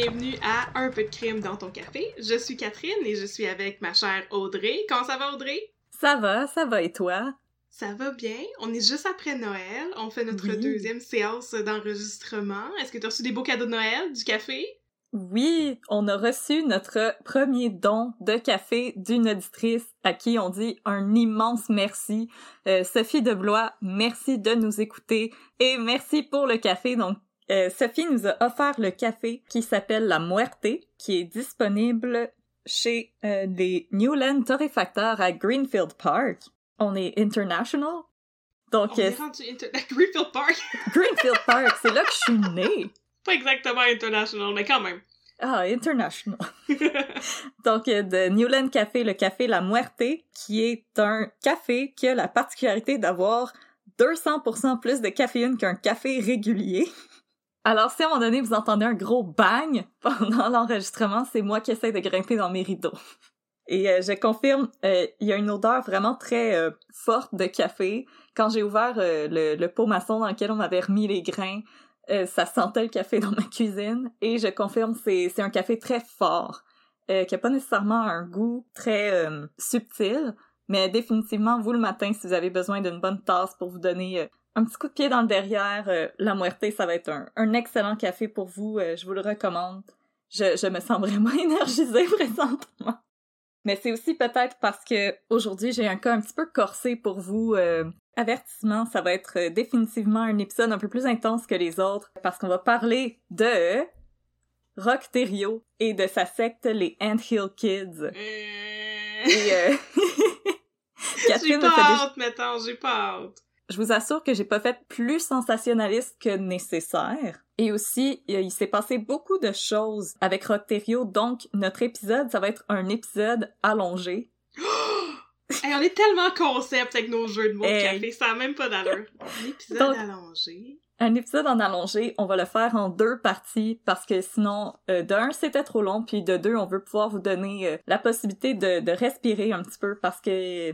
Bienvenue à Un peu de crime dans ton café. Je suis Catherine et je suis avec ma chère Audrey. Comment ça va Audrey? Ça va, ça va et toi? Ça va bien. On est juste après Noël. On fait notre Oui. deuxième séance d'enregistrement. Est-ce que tu as reçu des beaux cadeaux de Noël, du café? Oui, on a reçu notre premier don de café d'une auditrice à qui on dit un immense merci. Euh, Sophie de Blois, merci de nous écouter et merci pour le café. Donc, euh, Sophie nous a offert le café qui s'appelle la Muerte, qui est disponible chez euh, les Newland Torréfacteurs à Greenfield Park. On est international. Donc, On euh, est rendu inter- à Greenfield Park. Greenfield Park, c'est là que je suis née. Pas exactement international, mais quand même. Ah, international. Donc, euh, de Newland Café, le café La Muerte, qui est un café qui a la particularité d'avoir 200% plus de caféine qu'un café régulier. Alors, si à un moment donné, vous entendez un gros bang pendant l'enregistrement, c'est moi qui essaie de grimper dans mes rideaux. Et euh, je confirme, euh, il y a une odeur vraiment très euh, forte de café. Quand j'ai ouvert euh, le, le pot maçon dans lequel on avait remis les grains, euh, ça sentait le café dans ma cuisine. Et je confirme, c'est un café très fort, euh, qui a pas nécessairement un goût très subtil, mais définitivement, vous le matin, si vous avez besoin d'une bonne tasse pour vous donner un petit coup de pied dans le derrière, euh, la Muerte, ça va être un, un excellent café pour vous. euh, je vous le recommande. Je, je me sens vraiment énergisée présentement. Mais c'est aussi peut-être parce que aujourd'hui j'ai un cas un petit peu corsé pour vous. euh, avertissement, ça va être définitivement un épisode un peu plus intense que les autres parce qu'on va parler de Rock Terrio et de sa secte les Ant Hill Kids. Euh, Et euh, j'ai Catherine pas hâte, mettons, j'ai pas hâte. Je vous assure que j'ai pas fait plus sensationnaliste que nécessaire. Et aussi, il il s'est passé beaucoup de choses avec Rockterio, donc notre épisode, ça va être un épisode allongé. Hey, on est tellement concept avec nos jeux de mots de Hey. café, ça a même pas d'allure. Un épisode Donc- allongé. Un épisode en allongé, on va le faire en deux parties parce que sinon, euh, de un, c'était trop long, puis de deux, on veut pouvoir vous donner euh, la possibilité de, de respirer un petit peu parce que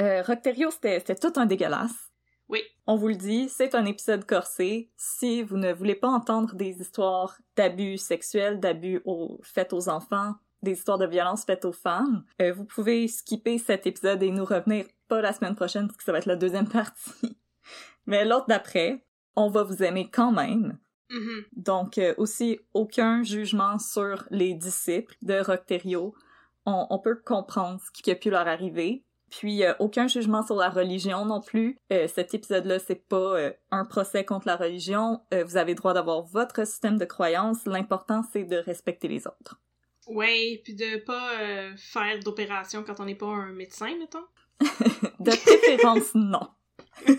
euh, Rockterio, c'était c'était tout un dégueulasse. Oui. On vous le dit, c'est un épisode corsé. Si vous ne voulez pas entendre des histoires d'abus sexuels, d'abus aux, faits aux enfants, des histoires de violence faites aux femmes, euh, vous pouvez skipper cet épisode et nous revenir pas la semaine prochaine parce que ça va être la deuxième partie. Mais l'autre d'après, on va vous aimer quand même. Mhm. Donc euh, aussi aucun jugement sur les disciples de Rockterio. On, on peut comprendre ce qui a pu leur arriver. Puis euh, aucun jugement sur la religion non plus. Euh, cet épisode-là, c'est pas euh, un procès contre la religion. Vous avez droit d'avoir votre système de croyance. L'important, c'est de respecter les autres. Ouais, puis de pas faire d'opération quand on n'est pas un médecin, mettons. De préférence, non.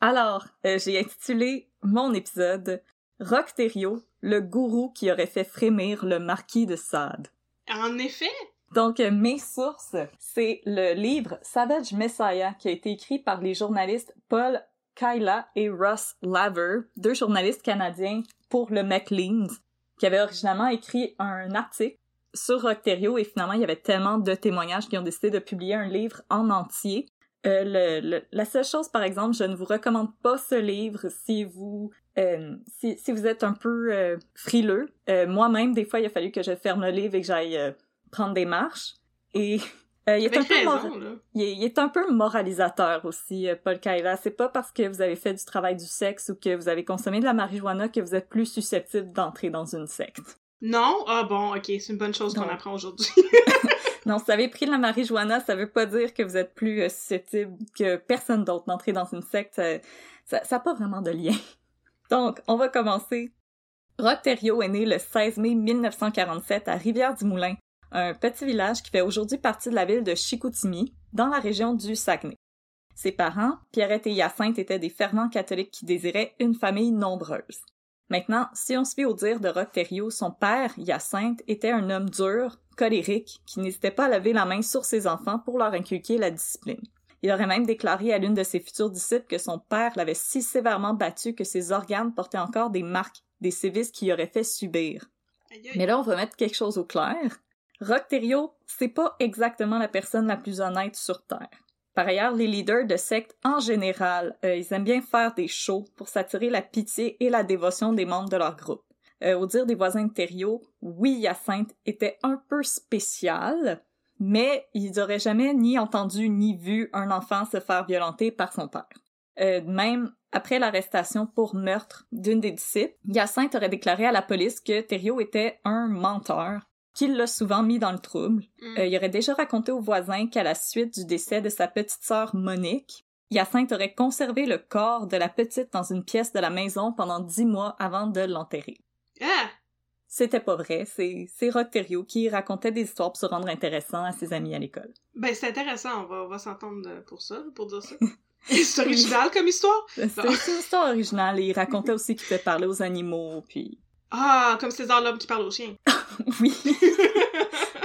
Alors, j'ai intitulé mon épisode Rockterio, le gourou qui aurait fait frémir le marquis de Sade. En effet, Donc, mes sources, c'est le livre Savage Messiah qui a été écrit par les journalistes Paul Kyla et Ross Laver, deux journalistes canadiens pour le Maclean's, qui avaient originalement écrit un article sur Rocterio et finalement il y avait tellement de témoignages qui ont décidé de publier un livre en entier. Euh, la seule chose, par exemple, je ne vous recommande pas ce livre si vous euh, êtes un peu euh, frileux. Moi-même, des fois, il a fallu que je ferme le livre et que j'aille prendre des marches. Et euh, il est un peu mor- raison, là. il est, il est un peu moralisateur aussi, euh, Paul Kaila. C'est pas parce que vous avez fait du travail du sexe ou que vous avez consommé de la marijuana que vous êtes plus susceptible d'entrer dans une secte. Non? Ah bon, ok, c'est une bonne chose qu'on apprend aujourd'hui. Non, si vous avez pris de la marijuana, ça veut pas dire que vous êtes plus euh, susceptible que personne d'autre d'entrer dans une secte. Ça n'a pas vraiment de lien. Donc, on va commencer. Rock Thériault est né le 16 mai 1947 à Rivière-du-Moulin, un petit village qui fait aujourd'hui partie de la ville de Chicoutimi, dans la région du Saguenay. Ses parents, Pierrette et Hyacinthe, étaient des fervents catholiques qui désiraient une famille nombreuse. Maintenant, si on se fie au dire de Rock Thériault, son père, Hyacinthe, était un homme dur, colérique, qui n'hésitait pas à lever la main sur ses enfants pour leur inculquer la discipline. Il aurait même déclaré à l'une de ses futures disciples que son père l'avait si sévèrement battu que ses organes portaient encore des marques des sévices qu'il aurait fait subir. Mais là, on va mettre quelque chose au clair. Rock Thériault, c'est pas exactement la personne la plus honnête sur Terre. Par ailleurs, les leaders de sectes en général, euh, ils aiment bien faire des shows pour s'attirer la pitié et la dévotion des membres de leur groupe. Euh, au dire des voisins de Thériault, oui, Hyacinthe était un peu spécial, mais ils n'auraient jamais ni entendu ni vu un enfant se faire violenter par son père. Euh, même après l'arrestation pour meurtre d'une des disciples, Hyacinthe aurait déclaré à la police que Thériault était un menteur, qu'il l'a souvent mis dans le trouble. Mm. Euh, il aurait déjà raconté aux voisins qu'à la suite du décès de sa petite sœur Monique, Hyacinthe aurait conservé le corps de la petite dans une pièce de la maison pendant dix mois avant de l'enterrer. Ah! C'était pas vrai, c'est c'est Rock Thériault qui racontait des histoires pour se rendre intéressant à ses amis à l'école. Ben, c'est intéressant, on va, on va s'entendre pour ça, pour dire ça. c'est original comme histoire? C'est c'est une histoire originale et il racontait aussi qu'il fait parler aux animaux, puis... Ah, comme César l'homme qui parle aux chiens. Oui.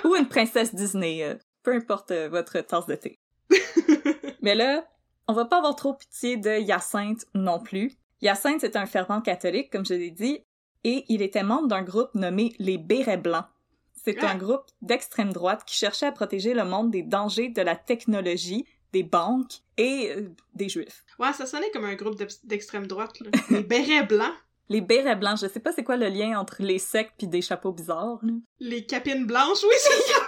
Ou une princesse Disney, euh, peu importe euh, votre tasse de thé. Mais là, on va pas avoir trop pitié de Hyacinthe non plus. Hyacinthe, c'est un fervent catholique, comme je l'ai dit, et il était membre d'un groupe nommé les Bérets Blancs. C'est Ah. un groupe d'extrême droite qui cherchait à protéger le monde des dangers de la technologie, des banques et euh, des juifs. Ouais, ça sonnait comme un groupe d'ex- d'extrême droite, là. Les bérets blancs, Les Bérets Blancs, je sais pas c'est quoi le lien entre les sectes puis des chapeaux bizarres. là. les capines blanches, oui, c'est ça!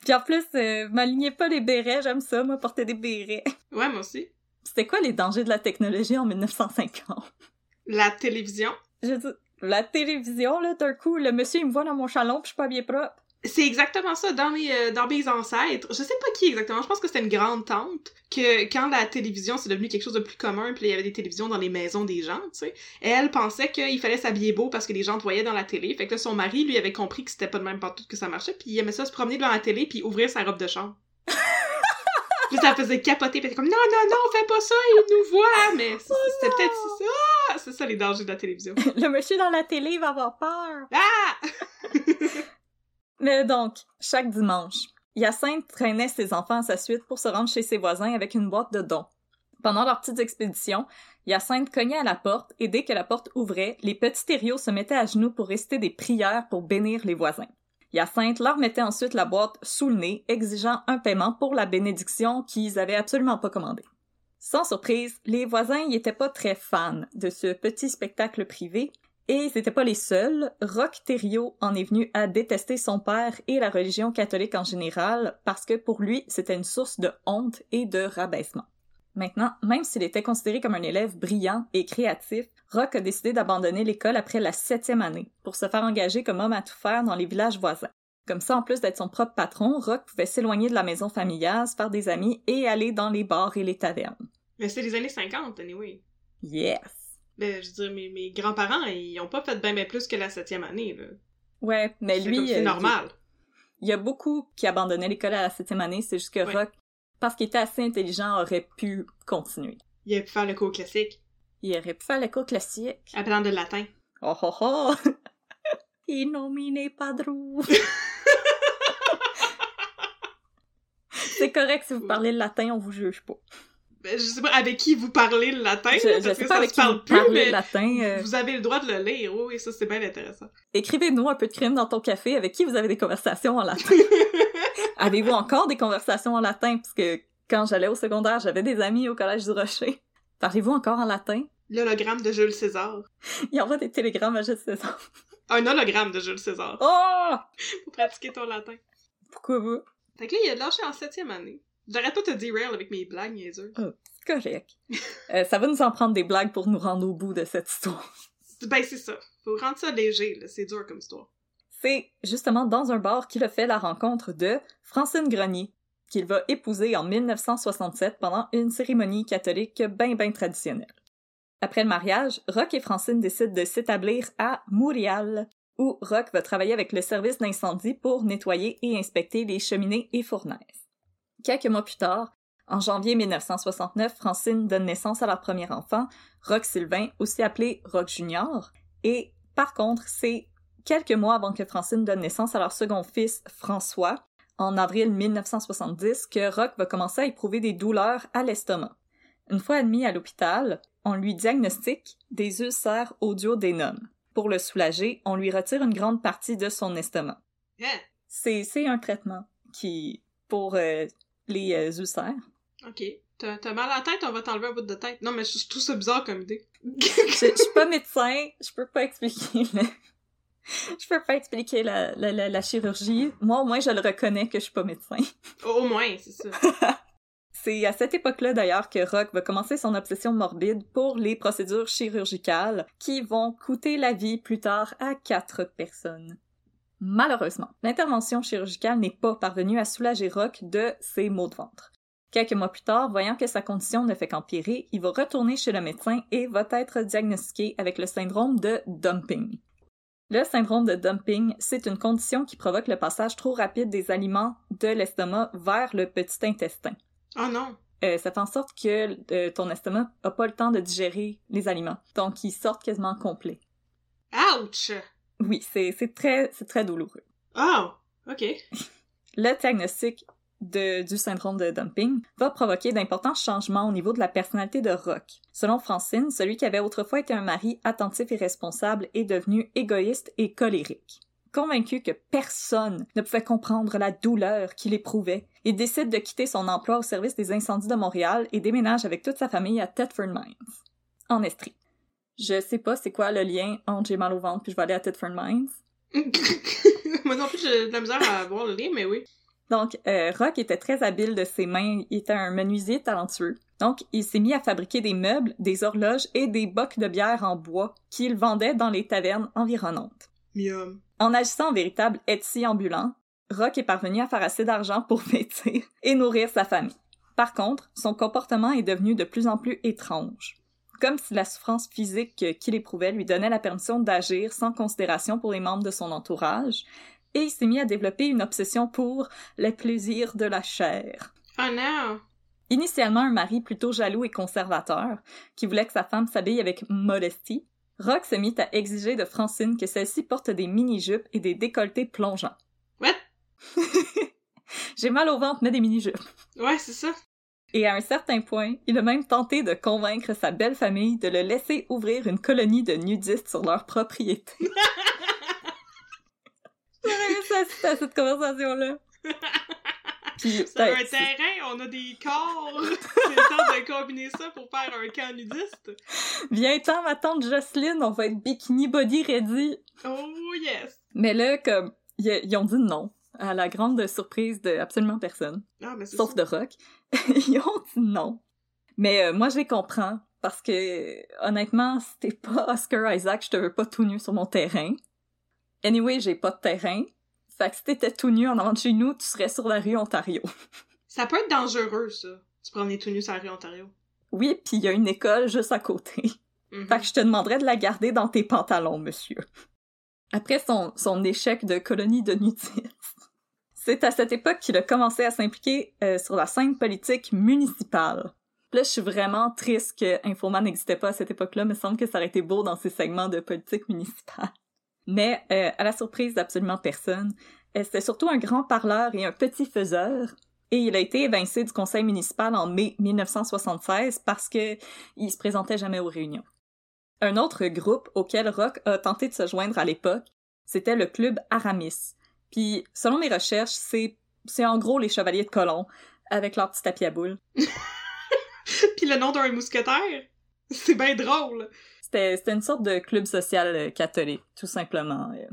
Puis en plus, euh, m'alignez pas les bérets, j'aime ça, moi, porter des bérets. Ouais, moi aussi. C'était quoi les dangers de la technologie en 1950? La télévision. Je dis, la télévision, là, d'un coup, le monsieur, il me voit dans mon chalon, puis je suis pas bien propre. C'est exactement ça, dans mes, euh, dans mes ancêtres. Je sais pas qui exactement, je pense que c'était une grande tante, que quand la télévision c'est devenu quelque chose de plus commun, puis il y avait des télévisions dans les maisons des gens, tu sais, elle pensait qu'il fallait s'habiller beau parce que les gens te voyaient dans la télé. Fait que là, son mari, lui, avait compris que c'était pas de même partout que ça marchait, puis il aimait ça se promener devant la télé puis ouvrir sa robe de chambre. puis ça faisait capoter, puis était comme non, non, non, fais pas ça, il nous voit, mais c'est- c'était peut-être ça. Ah! C'est ça les dangers de la télévision. le monsieur dans la télé va avoir peur. Ah! Mais donc, chaque dimanche, Hyacinthe traînait ses enfants à sa suite pour se rendre chez ses voisins avec une boîte de dons. Pendant leurs petites expéditions, Hyacinthe cognait à la porte et dès que la porte ouvrait, les petits terriaux se mettaient à genoux pour réciter des prières pour bénir les voisins. Hyacinthe leur mettait ensuite la boîte sous le nez, exigeant un paiement pour la bénédiction qu'ils avaient absolument pas commandée. Sans surprise, les voisins y étaient pas très fans de ce petit spectacle privé, et c'était pas les seuls. Roch Thériault en est venu à détester son père et la religion catholique en général parce que pour lui, c'était une source de honte et de rabaissement. Maintenant, même s'il était considéré comme un élève brillant et créatif, Roch a décidé d'abandonner l'école après la septième année pour se faire engager comme homme à tout faire dans les villages voisins. Comme ça, en plus d'être son propre patron, Roch pouvait s'éloigner de la maison familiale, se faire des amis et aller dans les bars et les tavernes. Mais c'est les années 50, anyway. Yes! Ben, je veux dire, mes, mes grands-parents, ils ont pas fait bien ben plus que la septième année, là. Ouais, mais lui... C'est euh, normal. Il y a beaucoup qui abandonnaient l'école à la septième année, c'est juste que Ouais. Rock, parce qu'il était assez intelligent, aurait pu continuer. Il a pu faire le cours classique, Il aurait pu faire le cours classique. appelant de latin. Oh oh oh! Il nomine padrou! c'est correct si vous parlez le latin, on vous juge pas. Ben, je sais pas avec qui vous parlez le latin, Je, parce sais que pas ça avec se qui vous parle plus, mais latin. euh, vous avez le droit de le lire, oui, ça c'est bien intéressant. Écrivez-nous un peu de crime dans ton café avec qui vous avez des conversations en latin. Avez-vous encore des conversations en latin? Parce que quand j'allais au secondaire, j'avais des amis au collège du Rocher. Parlez-vous encore en latin? L'hologramme de Jules César. Il envoie des télégrammes à Jules César. Un hologramme de Jules César. Oh! Pour pratiquer ton latin. Pourquoi vous? Fait que là, il a lâché en septième année. J'arrête pas de te derail avec mes blagues niaiseuses. C'est correct. Euh, ça va nous en prendre des blagues pour nous rendre au bout de cette histoire. Ben, c'est ça. Faut rendre ça léger, là. C'est dur comme histoire. C'est justement dans un bar qu'il a fait la rencontre de Francine Grenier, qu'il va épouser en 1967 pendant une cérémonie catholique bien bien traditionnelle. Après le mariage, Rock et Francine décident de s'établir à Montréal, où Rock va travailler avec le service d'incendie pour nettoyer et inspecter les cheminées et fournaises. Quelques mois plus tard, en janvier 1969, Francine donne naissance à leur premier enfant, Rock Sylvain, aussi appelé Rock Junior, et par contre, c'est quelques mois avant que Francine donne naissance à leur second fils, François, en avril 1970, que Rock va commencer à éprouver des douleurs à l'estomac. Une fois admis à l'hôpital, on lui diagnostique des ulcères audio-dénum. Pour le soulager, on lui retire une grande partie de son estomac. C'est, c'est un traitement qui, pour euh, les euh, ulcères. Ok. T'as mal à la tête, on va t'enlever un bout de tête. Non, mais je, je trouve ça bizarre comme idée. Je, je suis pas médecin, je peux pas expliquer le... Je peux pas expliquer la, la, la, la chirurgie. Moi, au moins, je le reconnais que je suis pas médecin. Au moins, c'est ça. C'est à cette époque-là d'ailleurs que Rock va commencer son obsession morbide pour les procédures chirurgicales qui vont coûter la vie plus tard à quatre personnes. Malheureusement, l'intervention chirurgicale n'est pas parvenue à soulager Rock de ses maux de ventre. Quelques mois plus tard, voyant que sa condition ne fait qu'empirer, il va retourner chez le médecin et va être diagnostiqué avec le syndrome de dumping. Le syndrome de dumping, c'est une condition qui provoque le passage trop rapide des aliments de l'estomac vers le petit intestin. Oh non. Euh, ça fait en sorte que euh, ton estomac a pas le temps de digérer les aliments. Donc, ils sortent quasiment complets. Ouch! Oui, c'est c'est très, c'est très douloureux. Oh! Ok. Le diagnostic de, du syndrome de dumping va provoquer d'importants changements au niveau de la personnalité de Rock. Selon Francine, celui qui avait autrefois été un mari attentif et responsable est devenu égoïste et colérique. Convaincu que personne ne pouvait comprendre la douleur qu'il éprouvait, il décide de quitter son emploi au service des incendies de Montréal et déménage avec toute sa famille à Thetford Mines, en Estrie. Je sais pas c'est quoi le lien entre j'ai mal au ventre puis je vais aller à Thetford Mines. Moi non plus, j'ai de la misère à voir le lien, mais oui. Donc, euh, Rock était très habile de ses mains, il était un menuisier talentueux. Donc, il s'est mis à fabriquer des meubles, des horloges et des bocs de bière en bois qu'il vendait dans les tavernes environnantes. Miam. En agissant en véritable Etsy ambulant, Rock est parvenu à faire assez d'argent pour vêtir et nourrir sa famille. Par contre, son comportement est devenu de plus en plus étrange. Comme si la souffrance physique qu'il éprouvait lui donnait la permission d'agir sans considération pour les membres de son entourage, et il s'est mis à développer une obsession pour les plaisirs de la chair. Oh non! Initialement un mari plutôt jaloux et conservateur, qui voulait que sa femme s'habille avec modestie, Rock se mit à exiger de Francine que celle-ci porte des mini-jupes et des décolletés plongeants. What? J'ai mal au ventre, mais des mini-jupes. Ouais, c'est ça. Et à un certain point, il a même tenté de convaincre sa belle famille de le laisser ouvrir une colonie de nudistes sur leur propriété. J'aurais aimé ça assister à cette conversation-là. Puis, C'est ben, un terrain, on a des corps. c'est le temps de combiner ça pour faire un camp nudiste. Viens-t'en, ma tante Jocelyne, on va être bikini body ready. Oh yes! Mais là, comme, ils ont dit non, à la grande surprise de absolument personne, Ah, mais sauf ça. de Rock. ils ont dit non. Mais euh, moi, je les comprends, parce que, honnêtement, si t'es pas Oscar Isaac, je te veux pas tout nu sur mon terrain. Anyway, j'ai pas de terrain. Fait que si t'étais tout nu en avant de chez nous, tu serais sur la rue Ontario. Ça peut être dangereux, ça. Tu promener tout nu sur la rue Ontario. Oui, puis il y a une école juste à côté. Mhm. Fait que je te demanderais de la garder dans tes pantalons, monsieur. Après son, son échec de colonie de nudistes, c'est à cette époque qu'il a commencé à s'impliquer euh, sur la scène politique municipale. Là, je suis vraiment triste que Infoman n'existait pas à cette époque-là, me semble que ça aurait été beau dans ces segments de politique municipale. Mais, euh, à la surprise d'absolument personne, euh, c'était surtout un grand parleur et un petit faiseur. et il a été évincé du conseil municipal en mai 1976 parce que il se présentait jamais aux réunions. Un autre groupe auquel Rock a tenté de se joindre à l'époque, c'était le club Aramis. Puis, selon mes recherches, c'est c'est en gros les chevaliers de colon avec leur petit tapis à boules. Puis le nom d'un mousquetaire? C'est bien drôle! C'était c'était une sorte de club social euh, catholique, tout simplement. euh.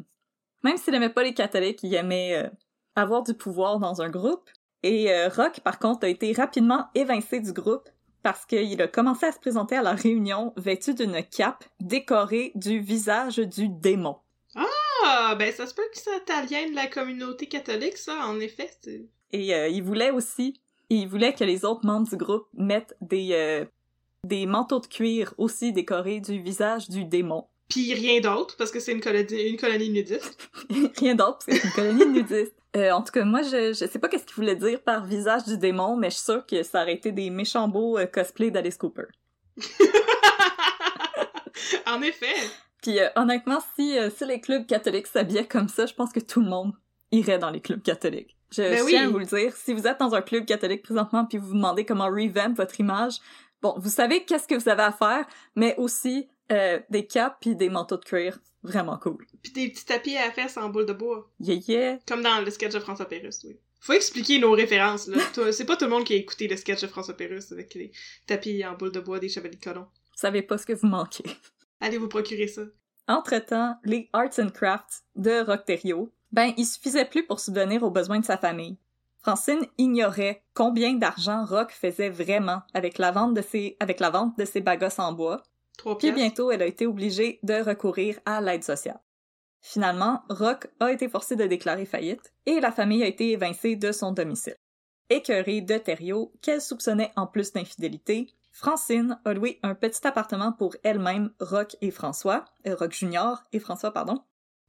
Même s'il aimait pas les catholiques, il aimait euh, avoir du pouvoir dans un groupe. Et euh, Rock, par contre, a été rapidement évincé du groupe parce qu'il a commencé à se présenter à la réunion vêtu d'une cape décorée du visage du démon. Ah, ben ça se peut que ça t'aliène la communauté catholique, ça, en effet. Et euh, il voulait aussi, il voulait que les autres membres du groupe mettent des, euh, des manteaux de cuir aussi décorés du visage du démon. Puis rien d'autre, parce que c'est une colonie, une colonie nudiste. Rien d'autre, parce que c'est une colonie de nudistes. Euh, en tout cas, moi, je, je sais pas qu'est-ce qu'il voulait dire par visage du démon, mais je suis sûre que ça aurait été des méchants beaux euh, cosplays d'Alice Cooper. en effet! Puis euh, honnêtement, si, euh, si les clubs catholiques s'habillaient comme ça, je pense que tout le monde irait dans les clubs catholiques. Je Ben tiens à vous le dire, si vous êtes dans un club catholique présentement puis vous vous demandez comment revamp votre image, bon, vous savez qu'est-ce que vous avez à faire, mais aussi euh, des capes puis des manteaux de cuir. Vraiment cool. Puis des petits tapis à la fesse en boule de bois. Yeah, yeah. Comme dans le sketch de François Pérusse, oui. Faut expliquer nos références, là. C'est pas tout le monde qui a écouté le sketch de François Pérusse avec les tapis en boule de bois des chevaliers de colon. Vous savez pas ce que vous manquez. Allez vous procurer ça. Entre-temps, les Arts and Crafts de Rockterio, ben, il suffisait plus pour subvenir aux besoins de sa famille. Francine ignorait combien d'argent Rock faisait vraiment avec la vente de ses, avec la vente de ses bagosses en bois, Trois puis bientôt elle a été obligée de recourir à l'aide sociale. Finalement, Rock a été forcé de déclarer faillite et la famille a été évincée de son domicile. Écœurée de Thériault, qu'elle soupçonnait en plus d'infidélité, Francine a loué un petit appartement pour elle-même, Rock et François, euh, Rock Junior et François, pardon,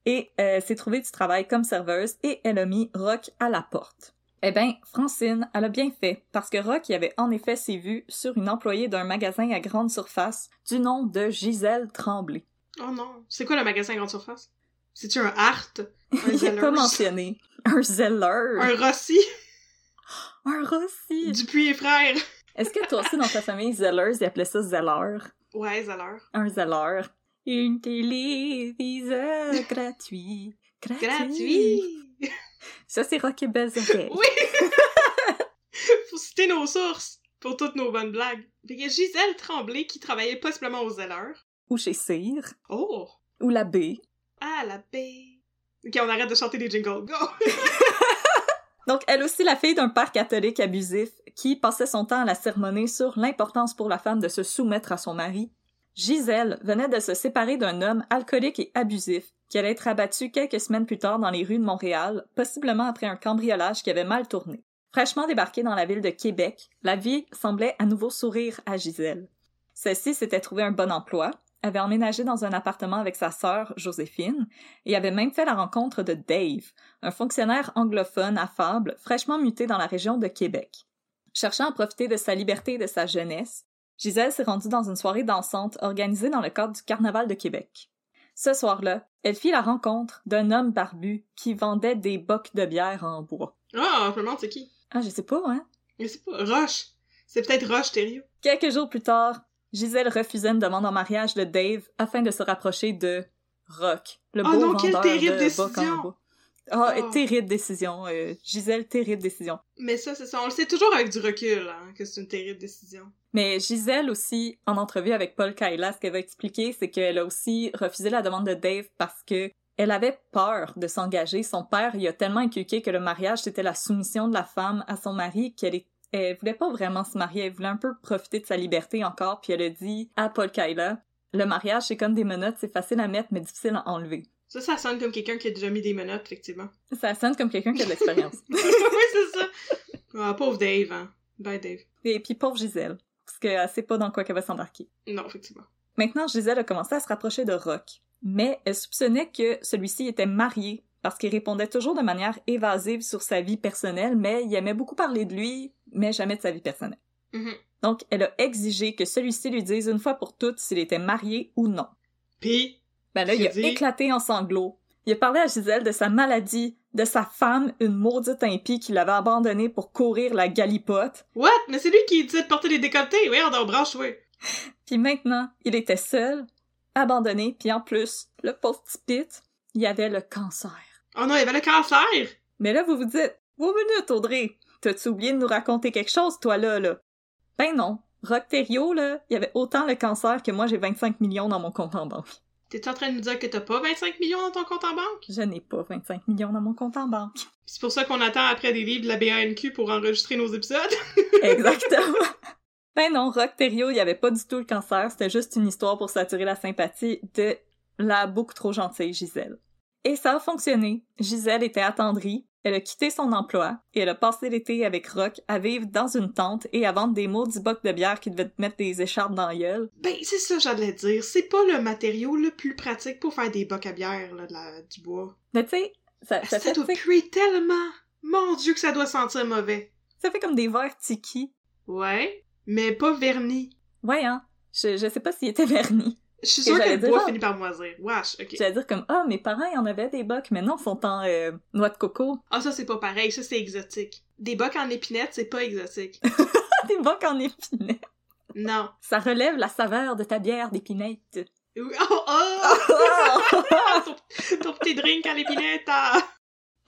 et euh, s'est trouvée du travail comme serveuse et elle a mis Rock à la porte. Eh ben, Francine, elle a bien fait, parce que Rock y avait en effet ses vues sur une employée d'un magasin à grande surface du nom de Gisèle Tremblay. Oh non. C'est quoi le magasin à grande surface? C'est-tu un Art? Un Il pas mentionné. Un Zeller. Un Rossi? Un Rossi. Dupuis et frères? Est-ce que toi aussi, dans ta famille, Zellers, ils appelaient ça Zeller? Ouais, Zeller. Un Zeller. Une téléviseur gratuit. Gratuit. Gratuit! Ça, c'est Rock et Belles. Oui! Faut citer nos sources pour toutes nos bonnes blagues. Fait que Gisèle Tremblay qui travaillait possiblement aux Zeller. Ou chez Cyr. Oh! Ou la B. Ah, la baie. Ok, on arrête de chanter des jingles. Go! Donc, elle aussi, la fille d'un père catholique abusif qui passait son temps à la sermonner sur l'importance pour la femme de se soumettre à son mari. Gisèle venait de se séparer d'un homme alcoolique et abusif qui allait être abattu quelques semaines plus tard dans les rues de Montréal, possiblement après un cambriolage qui avait mal tourné. Fraîchement débarquée dans la ville de Québec, la vie semblait à nouveau sourire à Gisèle. Celle-ci s'était trouvé un bon emploi, avait emménagé dans un appartement avec sa sœur Joséphine et avait même fait la rencontre de Dave, un fonctionnaire anglophone affable, fraîchement muté dans la région de Québec. Cherchant à profiter de sa liberté et de sa jeunesse, Gisèle s'est rendue dans une soirée dansante organisée dans le cadre du Carnaval de Québec. Ce soir-là, elle fit la rencontre d'un homme barbu qui vendait des bocs de bière en bois. Ah, je me demande c'est qui? Ah, je sais pas, hein? Mais c'est pas Roche. C'est peut-être Roche Thériault. Quelques jours plus tard, Gisèle refusait une demande en mariage de Dave afin de se rapprocher de Rock, le Oh beau non, quelle terrible de bocs en décision! Ah, Oh. terrible décision. euh, Gisèle, terrible décision. Mais ça, c'est ça. On le sait toujours avec du recul, hein, que c'est une terrible décision. Mais Gisèle aussi, en entrevue avec Paul Kaila, ce qu'elle va expliquer, c'est qu'elle a aussi refusé la demande de Dave parce que elle avait peur de s'engager. Son père y a tellement inculqué que le mariage c'était la soumission de la femme à son mari qu'elle est elle voulait pas vraiment se marier, elle voulait un peu profiter de sa liberté encore, puis elle a dit à Paul Kaila, le mariage c'est comme des menottes, c'est facile à mettre mais difficile à enlever. Ça, ça sonne comme quelqu'un qui a déjà mis des menottes, effectivement. Ça sonne comme quelqu'un qui a de l'expérience. oui, c'est ça. Ah, pauvre Dave, hein. Bye, Dave. Et puis pauvre Gisèle, parce qu'elle sait pas dans quoi qu'elle va s'embarquer. Non, effectivement. Maintenant, Gisèle a commencé à se rapprocher de Rock, mais elle soupçonnait que celui-ci était marié parce qu'il répondait toujours de manière évasive sur sa vie personnelle, mais il aimait beaucoup parler de lui, mais jamais de sa vie personnelle. Mhm. Donc, elle a exigé que celui-ci lui dise une fois pour toutes s'il était marié ou non. Pis, Ben là, il a dit. éclaté en sanglots. Il a parlé à Gisèle de sa maladie, de sa femme, une maudite impie qui l'avait abandonné pour courir la galipote. What? Mais c'est lui qui disait de porter des décolletés. Oui, on dort branche, oui. Puis maintenant, il était seul, abandonné, puis en plus, le pauvre petit Pete, il avait le cancer. Oh non, il avait le cancer! Mais là, vous vous dites, Wow minute, Audrey! T'as-tu oublié de nous raconter quelque chose, toi, là, là? Ben non. Rocterio, là, il avait autant le cancer que moi, j'ai 25 millions dans mon compte en banque. T'es en train de nous dire que t'as pas 25 millions dans ton compte en banque? Je n'ai pas 25 millions dans mon compte en banque. C'est pour ça qu'on attend après des livres de la BANQ pour enregistrer nos épisodes? Exactement. ben non, Rocterio, il avait pas du tout le cancer, c'était juste une histoire pour s'attirer la sympathie de la beaucoup trop gentille Gisèle. Et ça a fonctionné. Gisèle était attendrie, elle a quitté son emploi et elle a passé l'été avec Rock à vivre dans une tente et à vendre des maudits bocs de bière qui devaient te mettre des écharpes dans la gueule. Ben, c'est ça, j'allais dire. C'est pas le matériau le plus pratique pour faire des bocs à bière, là, de la- du bois. Mais tu sais, ça, ça, Ça, fait, doit tu sais, puer tellement! Mon dieu que ça doit sentir mauvais. ça fait comme des verres tiki. Ouais, mais pas vernis. Ouais, hein? Je, je sais pas s'il était verni. Je suis sûre que le bois ah. finit par moisir. Wesh, ok. J'allais dire comme, ah, mes parents, ils en avaient des bocs, mais non, ils sont en euh, noix de coco. Ah, ça, c'est pas pareil. Ça, c'est exotique. Des bocs en épinette, c'est pas exotique. des bocs en épinette. non. Ça relève la saveur de ta bière d'épinette. Oui, Oh, oh! ton, ton petit drink à l'épinette, ah!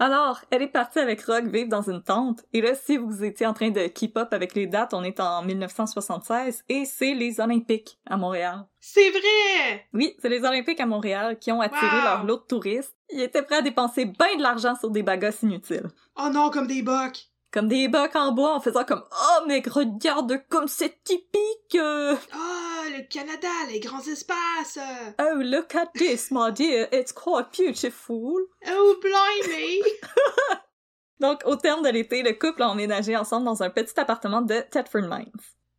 Alors, elle est partie avec Rock vivre dans une tente. Et là, si vous étiez en train de keep up avec les dates, on est en 1976 et c'est les Olympiques à Montréal. C'est vrai! Oui, c'est les Olympiques à Montréal qui ont attiré Wow! leur lot de touristes. Ils étaient prêts à dépenser bien de l'argent sur des bagosses inutiles. Oh non, comme des bocs! Comme des bocs en bois en faisant comme « Oh, mais regarde comme c'est typique! euh. Ah, le Canada, les grands espaces! Oh, look at this, my dear, it's quite beautiful! » Oh, blimey! Donc, au terme de l'été, le couple a emménagé ensemble dans un petit appartement de Thetford Mines.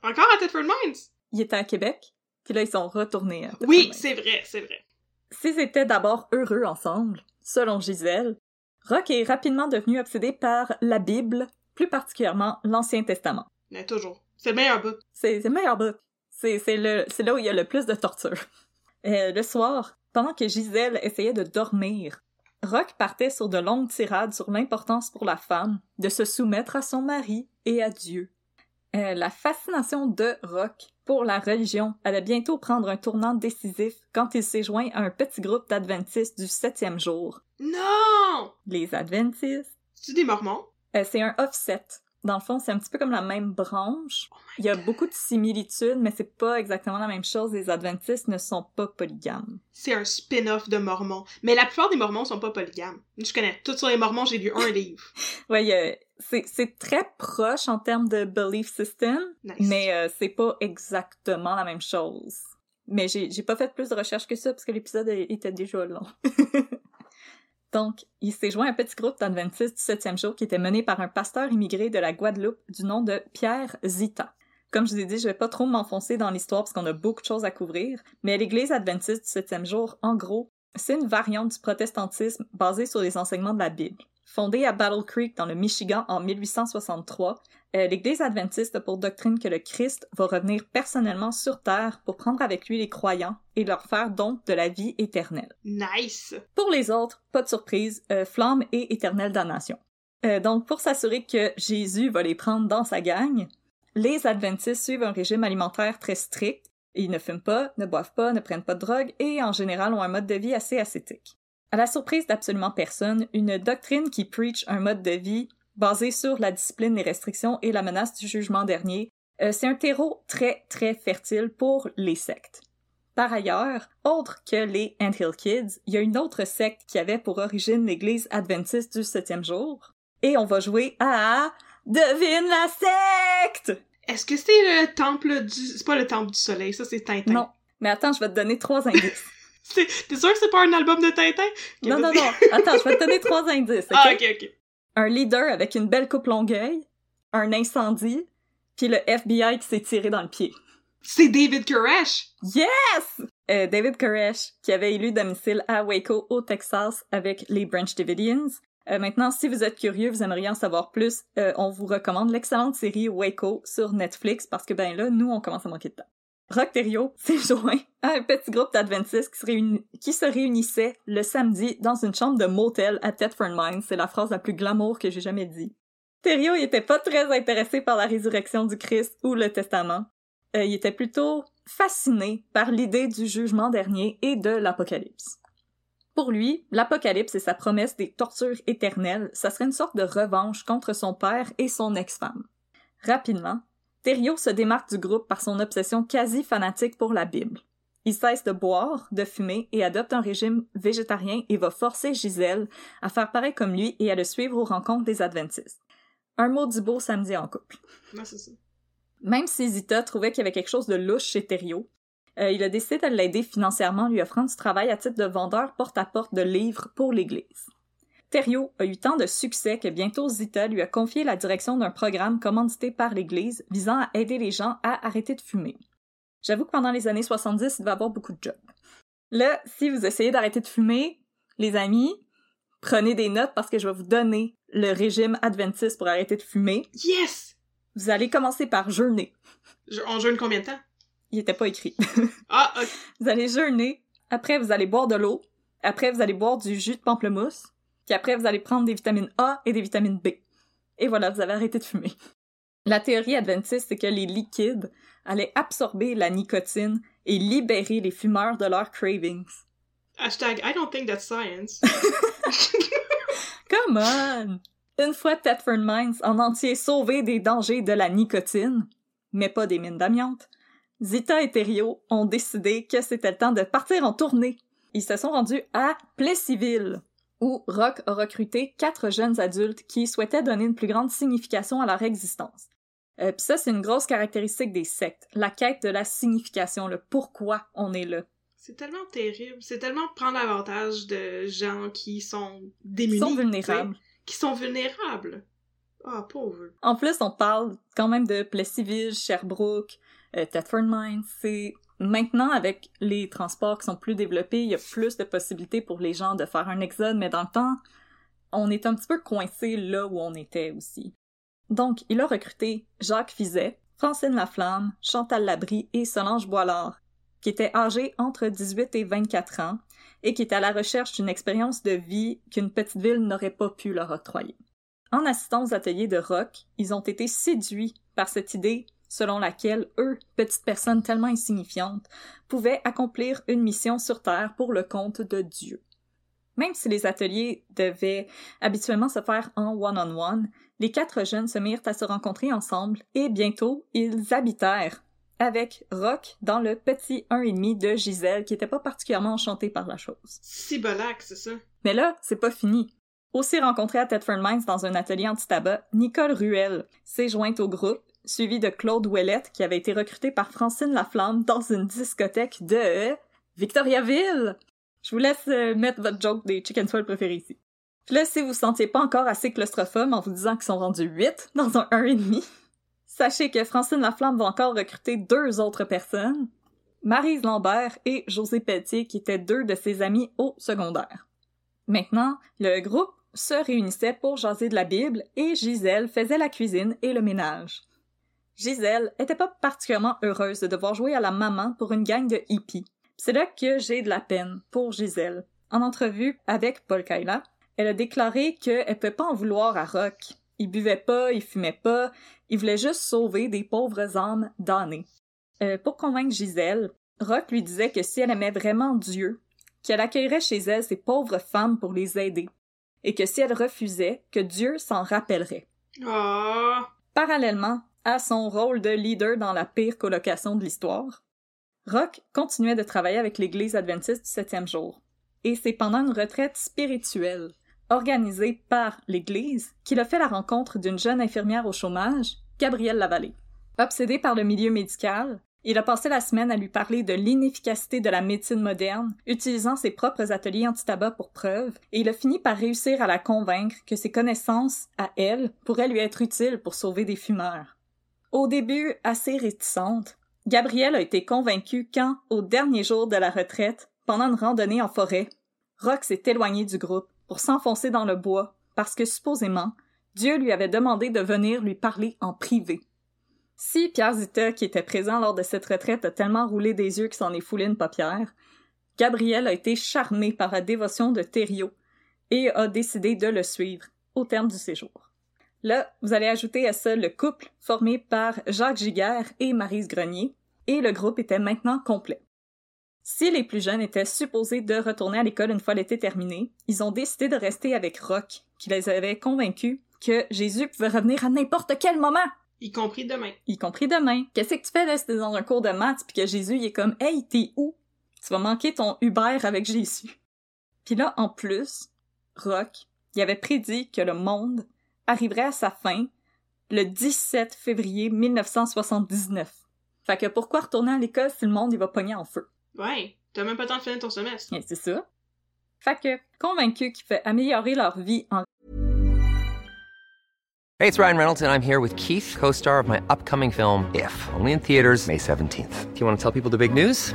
Encore à Thetford Mines? Ils étaient à Québec, puis là, ils sont retournés à Thetford Oui, c'est vrai, c'est vrai. S'ils étaient d'abord heureux ensemble, selon Gisèle, Rock est rapidement devenu obsédé par la Bible, plus particulièrement l'Ancien Testament. Mais toujours. C'est le meilleur bout. C'est c'est le meilleur bout. C'est là où il y a le plus de torture. Euh, le soir, pendant que Gisèle essayait de dormir, Rock partait sur de longues tirades sur l'importance pour la femme de se soumettre à son mari et à Dieu. Euh, la fascination de Rock pour la religion allait bientôt prendre un tournant décisif quand il s'est joint à un petit groupe d'adventistes du septième jour. Non! Les adventistes, C'est des mormons? euh, c'est un offset. Dans le fond, c'est un petit peu comme la même branche. Oh Il y a beaucoup de similitudes, mais c'est pas exactement la même chose. Les adventistes ne sont pas polygames. C'est un spin-off de mormons. Mais la plupart des mormons sont pas polygames. Je connais tout sur les mormons, j'ai lu un livre. A- c'est très proche en termes de belief system, Nice. mais euh, c'est pas exactement la même chose. Mais j'ai pas fait plus de recherches que ça parce que l'épisode était déjà long. Donc, il s'est joint à un petit groupe d'adventistes du septième jour qui était mené par un pasteur immigré de la Guadeloupe du nom de Pierre Zita. Comme je vous ai dit, je vais pas trop m'enfoncer dans l'histoire parce qu'on a beaucoup de choses à couvrir, mais l'église adventiste du septième jour, en gros, c'est une variante du protestantisme basée sur les enseignements de la Bible. Fondée à Battle Creek dans le Michigan en 1863, euh, l'Église adventiste a pour doctrine que le Christ va revenir personnellement sur Terre pour prendre avec lui les croyants et leur faire donc de la vie éternelle. Nice! Pour les autres, pas de surprise, euh, flamme et éternelle damnation. Euh, donc, pour s'assurer que Jésus va les prendre dans sa gang, les adventistes suivent un régime alimentaire très strict. Ils ne fument pas, ne boivent pas, ne prennent pas de drogue et en général ont un mode de vie assez ascétique. À la surprise d'absolument personne, une doctrine qui preach un mode de vie basé sur la discipline, les restrictions et la menace du jugement dernier, euh, c'est un terreau très très fertile pour les sectes. Par ailleurs, autre que les Anthill Kids, il y a une autre secte qui avait pour origine l'église adventiste du septième jour. Et on va jouer à Devine la secte! Est-ce que c'est le temple du... C'est pas le temple du soleil, ça c'est Tintin? Non. Mais attends, je vais te donner trois indices. T'es sûr que c'est pas un album de Tintin? Non, non, non. Attends, je vais te donner trois indices. Ah, ok, ok. Un leader avec une belle coupe longueuil, un incendie, puis le FBI qui s'est tiré dans le pied. C'est David Koresh! Yes! Euh, David Koresh, qui avait élu domicile à Waco, au Texas, avec les Branch Davidians. Euh, maintenant, si vous êtes curieux, vous aimeriez en savoir plus, euh, on vous recommande l'excellente série Waco sur Netflix, parce que ben là, nous, on commence à manquer de temps. Rock Thériault s'est joint à un petit groupe d'Adventistes qui, se réunissait le samedi dans une chambre de motel à Thetford Mines. C'est la phrase la plus glamour que j'ai jamais dit. Thériault il était pas très intéressé par la résurrection du Christ ou le testament. Euh, il était plutôt fasciné par l'idée du jugement dernier et de l'apocalypse. Pour lui, l'apocalypse et sa promesse des tortures éternelles, ça serait une sorte de revanche contre son père et son ex-femme. Rapidement, Thériault se démarque du groupe par son obsession quasi fanatique pour la Bible. Il cesse de boire, de fumer et adopte un régime végétarien et va forcer Gisèle à faire pareil comme lui et à le suivre aux rencontres des Adventistes. Un mot du beau samedi en couple. Non, c'est ça. Même si Zita trouvait qu'il y avait quelque chose de louche chez Thériault, euh, il a décidé de l'aider financièrement en lui offrant du travail à titre de vendeur porte-à-porte de livres pour l'Église. Thériault a eu tant de succès que bientôt Zita lui a confié la direction d'un programme commandité par l'Église visant à aider les gens à arrêter de fumer. J'avoue que pendant les années 70, il va y avoir beaucoup de jobs. Là, si vous essayez d'arrêter de fumer, les amis, prenez des notes parce que je vais vous donner le régime adventiste pour arrêter de fumer. Yes! Vous allez commencer par jeûner. Je- on jeûne combien de temps? Il était pas écrit. Ah, ok. vous allez jeûner, après vous allez boire de l'eau, après vous allez boire du jus de pamplemousse, puis après vous allez prendre des vitamines A et des vitamines B. Et voilà, vous avez arrêté de fumer. La théorie adventiste, c'est que les liquides allaient absorber la nicotine et libérer les fumeurs de leurs cravings. Hashtag I don't think that's science. Come on! Une fois Thetford Mines en entier sauvé des dangers de la nicotine, mais pas des mines d'amiante, Zita et Thériault ont décidé que c'était le temps de partir en tournée. Ils se sont rendus à Plessisville, où Rock a recruté quatre jeunes adultes qui souhaitaient donner une plus grande signification à leur existence. Euh, Puis ça, c'est une grosse caractéristique des sectes, la quête de la signification, le pourquoi on est là. C'est tellement terrible. C'est tellement prendre l'avantage de gens qui sont démunis. sont tu sais, vulnérables. Qui sont vulnérables. Ah, pauvre. En plus, on parle quand même de Plessisville, Sherbrooke, euh, Thetford Mines. C'est maintenant avec les transports qui sont plus développés, il y a plus de possibilités pour les gens de faire un exode, mais dans le temps, on est un petit peu coincé là où on était aussi. Donc, il a recruté Jacques Fizet, Francine Laflamme, Chantal Labrie et Solange Boilard, qui étaient âgés entre 18 et 24 ans et qui étaient à la recherche d'une expérience de vie qu'une petite ville n'aurait pas pu leur octroyer. En assistant aux ateliers de rock, ils ont été séduits par cette idée selon laquelle eux, petites personnes tellement insignifiantes, pouvaient accomplir une mission sur Terre pour le compte de Dieu. Même si les ateliers devaient habituellement se faire en one-on-one, les quatre jeunes se mirent à se rencontrer ensemble et bientôt ils habitèrent avec Rock dans le petit 1,5 de Gisèle qui était pas particulièrement enchanté par la chose. Cibolac, c'est ça. Mais là, c'est pas fini. Aussi rencontrée à Thetford Mines dans un atelier anti-tabac, Nicole Ruel s'est jointe au groupe, suivie de Claude Ouellette qui avait été recruté par Francine Laflamme dans une discothèque de Victoriaville. Je vous laisse euh, mettre votre joke des chicken swell préférés ici. Puis là, si vous vous sentiez pas encore assez claustrophobe en vous disant qu'ils sont rendus 8 dans un 1,5, sachez que Francine Laflamme va encore recruter deux autres personnes, Maryse Lambert et José Pelletier, qui étaient deux de ses amis au secondaire. Maintenant, le groupe se réunissait pour jaser de la Bible et Gisèle faisait la cuisine et le ménage. Gisèle était pas particulièrement heureuse de devoir jouer à la maman pour une gang de hippies. C'est là que j'ai de la peine pour Gisèle. En entrevue avec Paul Kaila, elle a déclaré qu'elle peut pas en vouloir à Rock. Il buvait pas, il fumait pas, il voulait juste sauver des pauvres âmes damnées. Euh, pour convaincre Gisèle, Rock lui disait que si elle aimait vraiment Dieu, qu'elle accueillerait chez elle ces pauvres femmes pour les aider, et que si elle refusait, que Dieu s'en rappellerait. Ah. Parallèlement à son rôle de leader dans la pire colocation de l'histoire, Rock continuait de travailler avec l'Église adventiste du septième jour. Et c'est pendant une retraite spirituelle, organisée par l'Église, qu'il a fait la rencontre d'une jeune infirmière au chômage, Gabrielle Lavallée. Obsédé par le milieu médical, il a passé la semaine à lui parler de l'inefficacité de la médecine moderne, utilisant ses propres ateliers anti-tabac pour preuve, et il a fini par réussir à la convaincre que ses connaissances, à elle, pourraient lui être utiles pour sauver des fumeurs. Au début assez réticente, Gabrielle a été convaincue quand, au dernier jour de la retraite, pendant une randonnée en forêt, Rock s'est éloigné du groupe pour s'enfoncer dans le bois parce que supposément, Dieu lui avait demandé de venir lui parler en privé. Si Pierre Zita, qui était présent lors de cette retraite, a tellement roulé des yeux qu'il s'en est foulé une paupière, Gabriel a été charmé par la dévotion de Thériault et a décidé de le suivre au terme du séjour. Là, vous allez ajouter à ça le couple formé par Jacques Giguère et Marise Grenier, et le groupe était maintenant complet. Si les plus jeunes étaient supposés de retourner à l'école une fois l'été terminé, ils ont décidé de rester avec Rock, qui les avait convaincus que Jésus pouvait revenir à n'importe quel moment. Y compris demain. Y compris demain. Qu'est-ce que tu fais là si t'es dans un cours de maths puis que Jésus il est comme Hey, t'es où? Tu vas manquer ton Uber avec Jésus. Puis là, en plus, Rock, il avait prédit que le monde arriverait à sa fin le 17 février 1979. Fait que pourquoi retourner à l'école si le monde il va pogner en feu? Ouais, t'as même pas le temps de finir ton semestre. C'est ça. Fait que, convaincu qu'il fait améliorer leur vie en Hey, it's Ryan Reynolds, and I'm here with Keith, co star of my upcoming film, If, only in theaters, May 17th. Do you want to tell people the big news?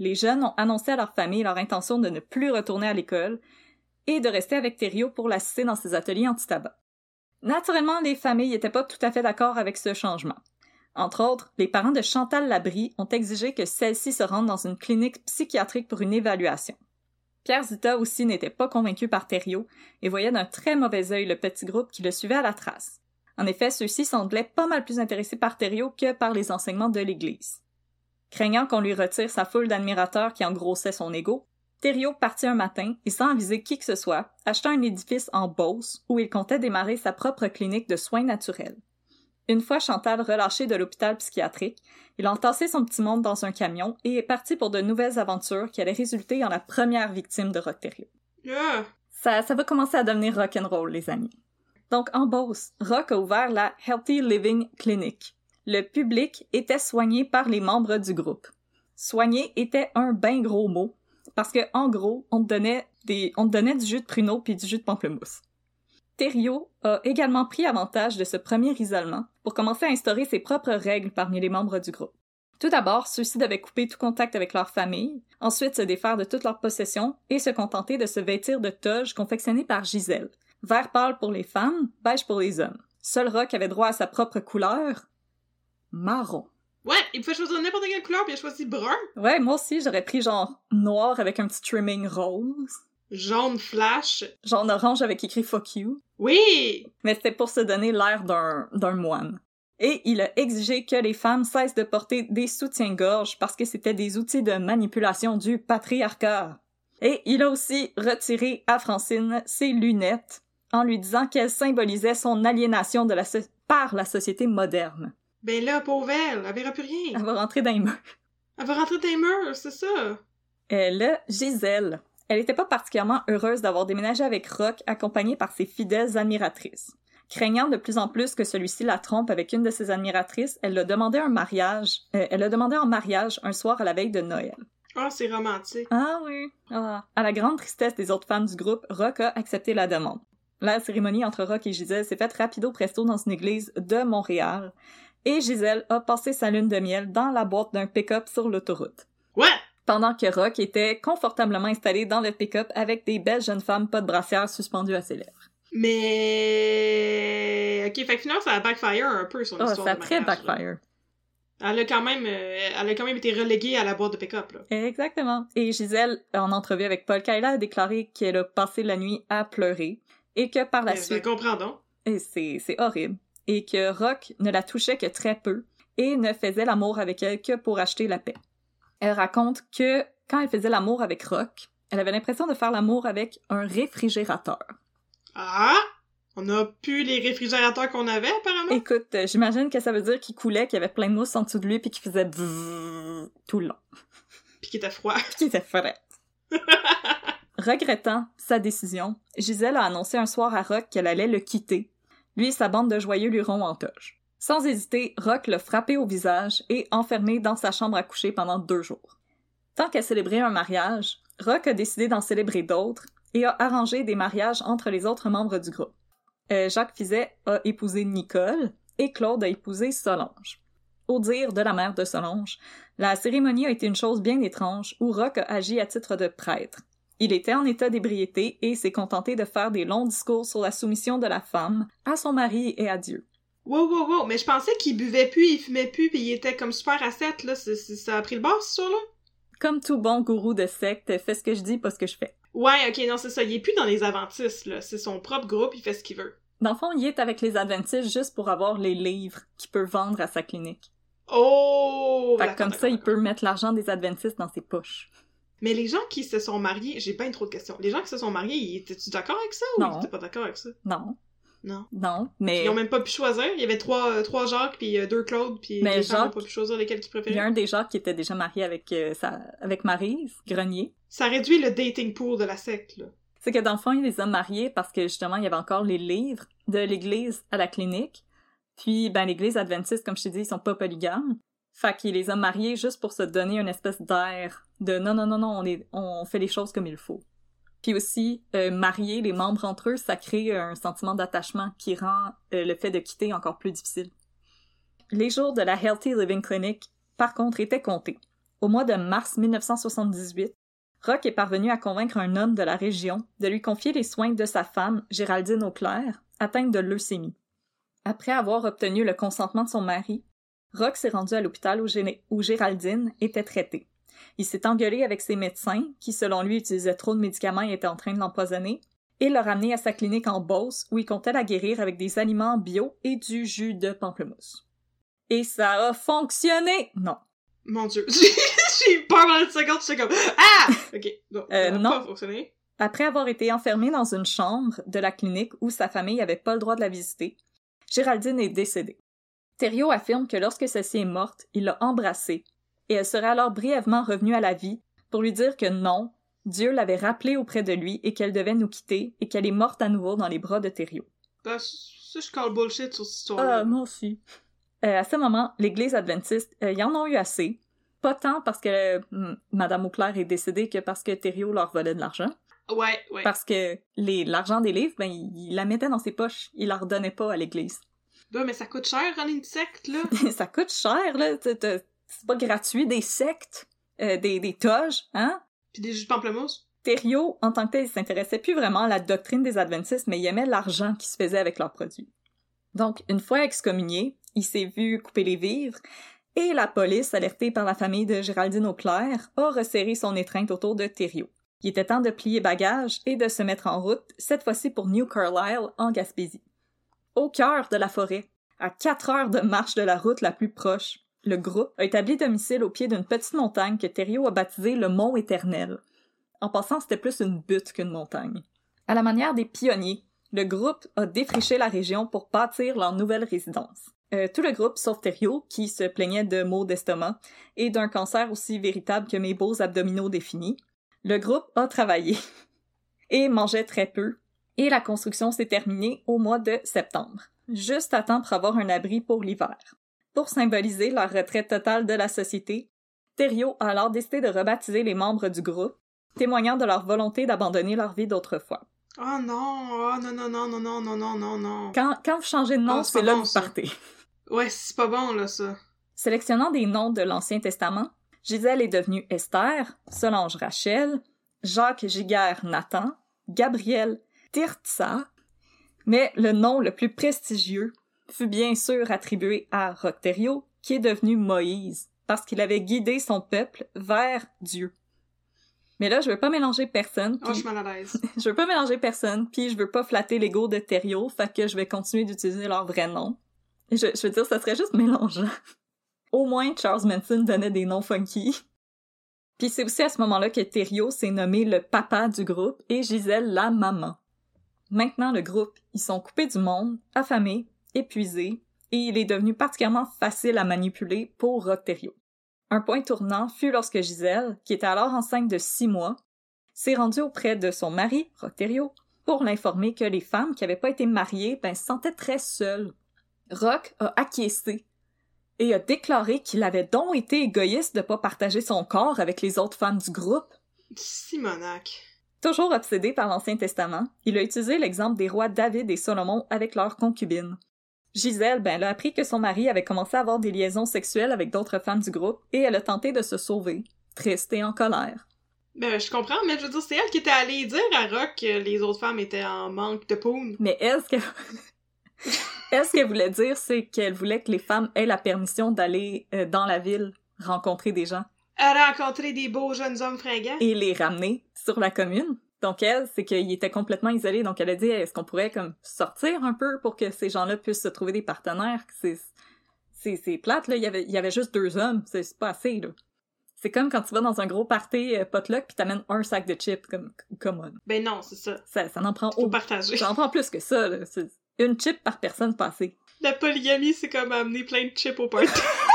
Les jeunes ont annoncé à leur famille leur intention de ne plus retourner à l'école et de rester avec Thériault pour l'assister dans ses ateliers anti-tabac. Naturellement, les familles n'étaient pas tout à fait d'accord avec ce changement. Entre autres, les parents de Chantal Labrie ont exigé que celle-ci se rende dans une clinique psychiatrique pour une évaluation. Pierre Zita aussi n'était pas convaincu par Thériault et voyait d'un très mauvais œil le petit groupe qui le suivait à la trace. En effet, ceux-ci semblaient pas mal plus intéressés par Thériault que par les enseignements de l'Église. Craignant qu'on lui retire sa foule d'admirateurs qui engrossait son ego, Thériault partit un matin et sans aviser qui que ce soit, acheta un édifice en Beauce où il comptait démarrer sa propre clinique de soins naturels. Une fois Chantal relâchée de l'hôpital psychiatrique, il a entassé son petit monde dans un camion et est parti pour de nouvelles aventures qui allaient résulter en la première victime de Rock Thériault. Ah! Ça, ça va commencer à devenir rock'n'roll, les amis. Donc, en Beauce, Rock a ouvert la Healthy Living Clinic. Le public était soigné par les membres du groupe. Soigné était un ben gros mot, parce que, en gros, on te donnait du jus de pruneau puis du jus de pamplemousse. Thériault a également pris avantage de ce premier isolement pour commencer à instaurer ses propres règles parmi les membres du groupe. Tout d'abord, ceux-ci devaient couper tout contact avec leur famille, ensuite se défaire de toutes leurs possessions et se contenter de se vêtir de toges confectionnées par Gisèle. Vert pâle pour les femmes, beige pour les hommes. Seul Rock avait droit à sa propre couleur, marron. Ouais, il pouvait choisir n'importe quelle couleur, puis il a choisi brun. Ouais, moi aussi, j'aurais pris genre noir avec un petit trimming rose, Jaune flash. genre orange avec écrit fuck you, Oui! mais c'était pour se donner l'air d'un, d'un moine. Et il a exigé que les femmes cessent de porter des soutiens-gorge parce que c'était des outils de manipulation du patriarcat. Et il a aussi retiré à Francine ses lunettes en lui disant qu'elles symbolisaient son aliénation de la so- par la société moderne. Ben là, pauvre elle, elle verra plus rien. Elle va rentrer dans les murs. Elle va rentrer dans les murs, c'est ça. Euh, là, Gisèle. Elle n'était pas particulièrement heureuse d'avoir déménagé avec Rock accompagnée par ses fidèles admiratrices. Craignant de plus en plus que celui-ci la trompe avec une de ses admiratrices, elle a demandé un mariage. euh, elle a demandé en mariage un soir à la veille de Noël. Ah, c'est romantique. Ah oui. Ah. À la grande tristesse des autres femmes du groupe, Rock a accepté la demande. La cérémonie entre Rock et Gisèle s'est faite rapido presto dans une église de Montréal. Et Gisèle a passé sa lune de miel dans la boîte d'un pick-up sur l'autoroute. Ouais! Pendant que Rock était confortablement installé dans le pick-up avec des belles jeunes femmes pas de brassière suspendues à ses lèvres. Mais... Ok, fait que finalement, ça a backfire un peu, son Oh, histoire ça a très là. backfire. Elle a quand même, euh, elle a quand même été reléguée à la boîte de pick-up. Exactement. Et Gisèle, en entrevue avec Paul Kayla, a déclaré qu'elle a passé la nuit à pleurer et que par la Ben, je suite... comprends donc. Et c'est, c'est horrible. Et que Rock ne la touchait que très peu et ne faisait l'amour avec elle que pour acheter la paix. Elle raconte que quand elle faisait l'amour avec Rock, elle avait l'impression de faire l'amour avec un réfrigérateur. Ah! On a plus les réfrigérateurs qu'on avait, apparemment? Écoute, euh, j'imagine que ça veut dire qu'il coulait, qu'il y avait plein de mousse en dessous de lui puis qu'il faisait bzzz tout le long. Puis qui était froid. Qui était frais. Regrettant sa décision, Gisèle a annoncé un soir à Rock qu'elle allait le quitter. Lui et sa bande de joyeux lurons en toge. Sans hésiter, Rock l'a frappé au visage et enfermé dans sa chambre à coucher pendant deux jours. Tant qu'à célébrer un mariage, Rock a décidé d'en célébrer d'autres et a arrangé des mariages entre les autres membres du groupe. Euh, Jacques Fizet a épousé Nicole et Claude a épousé Solange. Au dire de la mère de Solange, la cérémonie a été une chose bien étrange où Rock a agi à titre de prêtre. Il était en état d'ébriété et s'est contenté de faire des longs discours sur la soumission de la femme à son mari et à Dieu. Wow, wow, wow, mais je pensais qu'il buvait plus, il fumait plus, puis il était comme super ascète, là. C'est- c'est- ça a pris le bord, ce soir-là? Comme tout bon gourou de secte, fais ce que je dis, pas ce que je fais. Ouais, ok, non, c'est ça. Il est plus dans les Adventistes, là. C'est son propre groupe, il fait ce qu'il veut. Dans le fond, il est avec les Adventistes juste pour avoir les livres qu'il peut vendre à sa clinique. Oh! Fait comme ça, il peut mettre l'argent des Adventistes dans ses poches. Mais les gens qui se sont mariés, j'ai pas trop de questions. Les gens qui se sont mariés, ils- étaient-tu d'accord avec ça ou Non. ils étaient pas d'accord avec ça? Non. Non. Non, mais Ils ont même pas pu choisir. Il y avait trois, euh, trois Jacques, puis euh, deux Claude, puis Mais les femmes ont Jacques- pas pu choisir lesquels qu'ils il y a préféraient. un des gens qui était déjà marié avec, euh, sa... avec Maryse, Grenier. Ça réduit le dating pool de la secte, là. C'est que dans le fond, il les a mariés parce que justement, il y avait encore les livres de l'église à la clinique. Puis, ben, l'église adventiste, comme je t'ai dit, ils sont pas polygames. Fait qu'il les a mariés juste pour se donner une espèce d'air de non, non, non, non, on, fait les choses comme il faut. Puis aussi, euh, marier les membres entre eux, ça crée un sentiment d'attachement qui rend euh, le fait de quitter encore plus difficile. Les jours de la Healthy Living Clinic, par contre, étaient comptés. Au mois de mars 1978, Rock est parvenu à convaincre un homme de la région de lui confier les soins de sa femme, Géraldine Auclair, atteinte de leucémie. Après avoir obtenu le consentement de son mari, Rock s'est rendu à l'hôpital où, Gé- où Géraldine était traitée. Il s'est engueulé avec ses médecins, qui selon lui utilisaient trop de médicaments et étaient en train de l'empoisonner, et l'a ramené à sa clinique en Beauce où il comptait la guérir avec des aliments bio et du jus de pamplemousse. Et ça a fonctionné! Non. Mon dieu. J'ai eu peur pendant une seconde, j'étais comme Ah! Ok, non. Euh, ça n'a non. pas fonctionné. Après avoir été enfermée dans une chambre de la clinique où sa famille n'avait pas le droit de la visiter, Géraldine est décédée. Thériault affirme que lorsque celle-ci est morte, il l'a embrassée, et elle serait alors brièvement revenue à la vie pour lui dire que non, Dieu l'avait rappelée auprès de lui et qu'elle devait nous quitter et qu'elle est morte à nouveau dans les bras de Thériault. Ben, ça, je call bullshit sur cette histoire-là. Ah, moi aussi. Euh, à ce moment, l'Église adventiste, euh, ils en ont eu assez. Pas tant parce que euh, m- Madame Auclair est décédée que parce que Thériault leur volait de l'argent. Ouais, ouais. Parce que l'argent des livres, ben, il, il la mettait dans ses poches. Il la redonnait pas à l'église. Ben, mais ça coûte cher, rendre une secte, là. ça coûte cher, là. C'est pas gratuit, des sectes, euh, des, des toges, hein? Puis des jus de pamplemousse. Thériault, en tant que tel, il s'intéressait plus vraiment à la doctrine des adventistes, mais il aimait l'argent qui se faisait avec leurs produits. Donc, une fois excommunié, il s'est vu couper les vivres, et la police, alertée par la famille de Géraldine Auclair, a resserré son étreinte autour de Thériault. Il était temps de plier bagages et de se mettre en route, cette fois-ci pour New Carlisle, en Gaspésie. Au cœur de la forêt, à quatre heures de marche de la route la plus proche, le groupe a établi domicile au pied d'une petite montagne que Thériault a baptisée le Mont Éternel. En passant, c'était plus une butte qu'une montagne. À la manière des pionniers, le groupe a défriché la région pour bâtir leur nouvelle résidence. Euh, tout le groupe, sauf Thériault, qui se plaignait de maux d'estomac et d'un cancer aussi véritable que mes beaux abdominaux définis, le groupe a travaillé et mangeait très peu, et la construction s'est terminée au mois de septembre, juste à temps pour avoir un abri pour l'hiver. Pour symboliser leur retraite totale de la société, Thériault a alors décidé de rebaptiser les membres du groupe, témoignant de leur volonté d'abandonner leur vie d'autrefois. Oh non, oh non, non, non, non, non, non, non, non, non. Quand, quand vous changez de nom, Ah, c'est là bon, que vous partez. Ouais, c'est pas bon, là, ça. Sélectionnant des noms de l'Ancien Testament, Gisèle est devenue Esther, Solange Rachel, Jacques Giguère Nathan, Gabriel Tirtsa, mais le nom le plus prestigieux fut bien sûr attribué à Rocterio, qui est devenu Moïse, parce qu'il avait guidé son peuple vers Dieu. Mais là, je veux pas mélanger personne, Oh, je à l'aise. je veux pas mélanger personne, puis je veux pas flatter l'ego de Thériault, fait que je vais continuer d'utiliser leur vrai nom. Je, je veux dire, ça serait juste mélangeant. Au moins, Charles Manson donnait des noms funky. Puis c'est aussi à ce moment-là que Thériault s'est nommé le papa du groupe et Gisèle la maman. Maintenant, le groupe, ils sont coupés du monde, affamés, épuisés, et il est devenu particulièrement facile à manipuler pour Thériault. Un point tournant fut lorsque Gisèle, qui était alors enceinte de six mois, s'est rendue auprès de son mari, Thériault, pour l'informer que les femmes qui n'avaient pas été mariées ben, se sentaient très seules. Rock a acquiescé et a déclaré qu'il avait donc été égoïste de pas partager son corps avec les autres femmes du groupe. Simonac. Toujours obsédé par l'Ancien Testament, il a utilisé l'exemple des rois David et Salomon avec leurs concubines. Gisèle, ben, elle a appris que son mari avait commencé à avoir des liaisons sexuelles avec d'autres femmes du groupe et elle a tenté de se sauver, triste et en colère. Ben, je comprends, mais je veux dire, c'est elle qui était allée dire à Rock que les autres femmes étaient en manque de poune. Mais est-ce que... Elle, ce qu'elle voulait dire, c'est qu'elle voulait que les femmes aient la permission d'aller euh, dans la ville rencontrer des gens? Rencontré des beaux jeunes hommes fringants. et les ramener sur la commune. Donc elle, c'est qu'il était complètement isolé. Donc elle a dit, est-ce qu'on pourrait comme sortir un peu pour que ces gens-là puissent se trouver des partenaires? C'est, plate, là. Il y, avait, il y avait juste deux hommes. C'est, pas assez, là. C'est comme quand tu vas dans un gros party euh, potluck puis t'amènes un sac de chips, comme, come on. Ben non, c'est ça. Ça, ça n'en prend Faut au- partager. Ça en prend plus que ça, là. C'est une chip par personne passée. La polygamie, c'est comme amener plein de chips au party.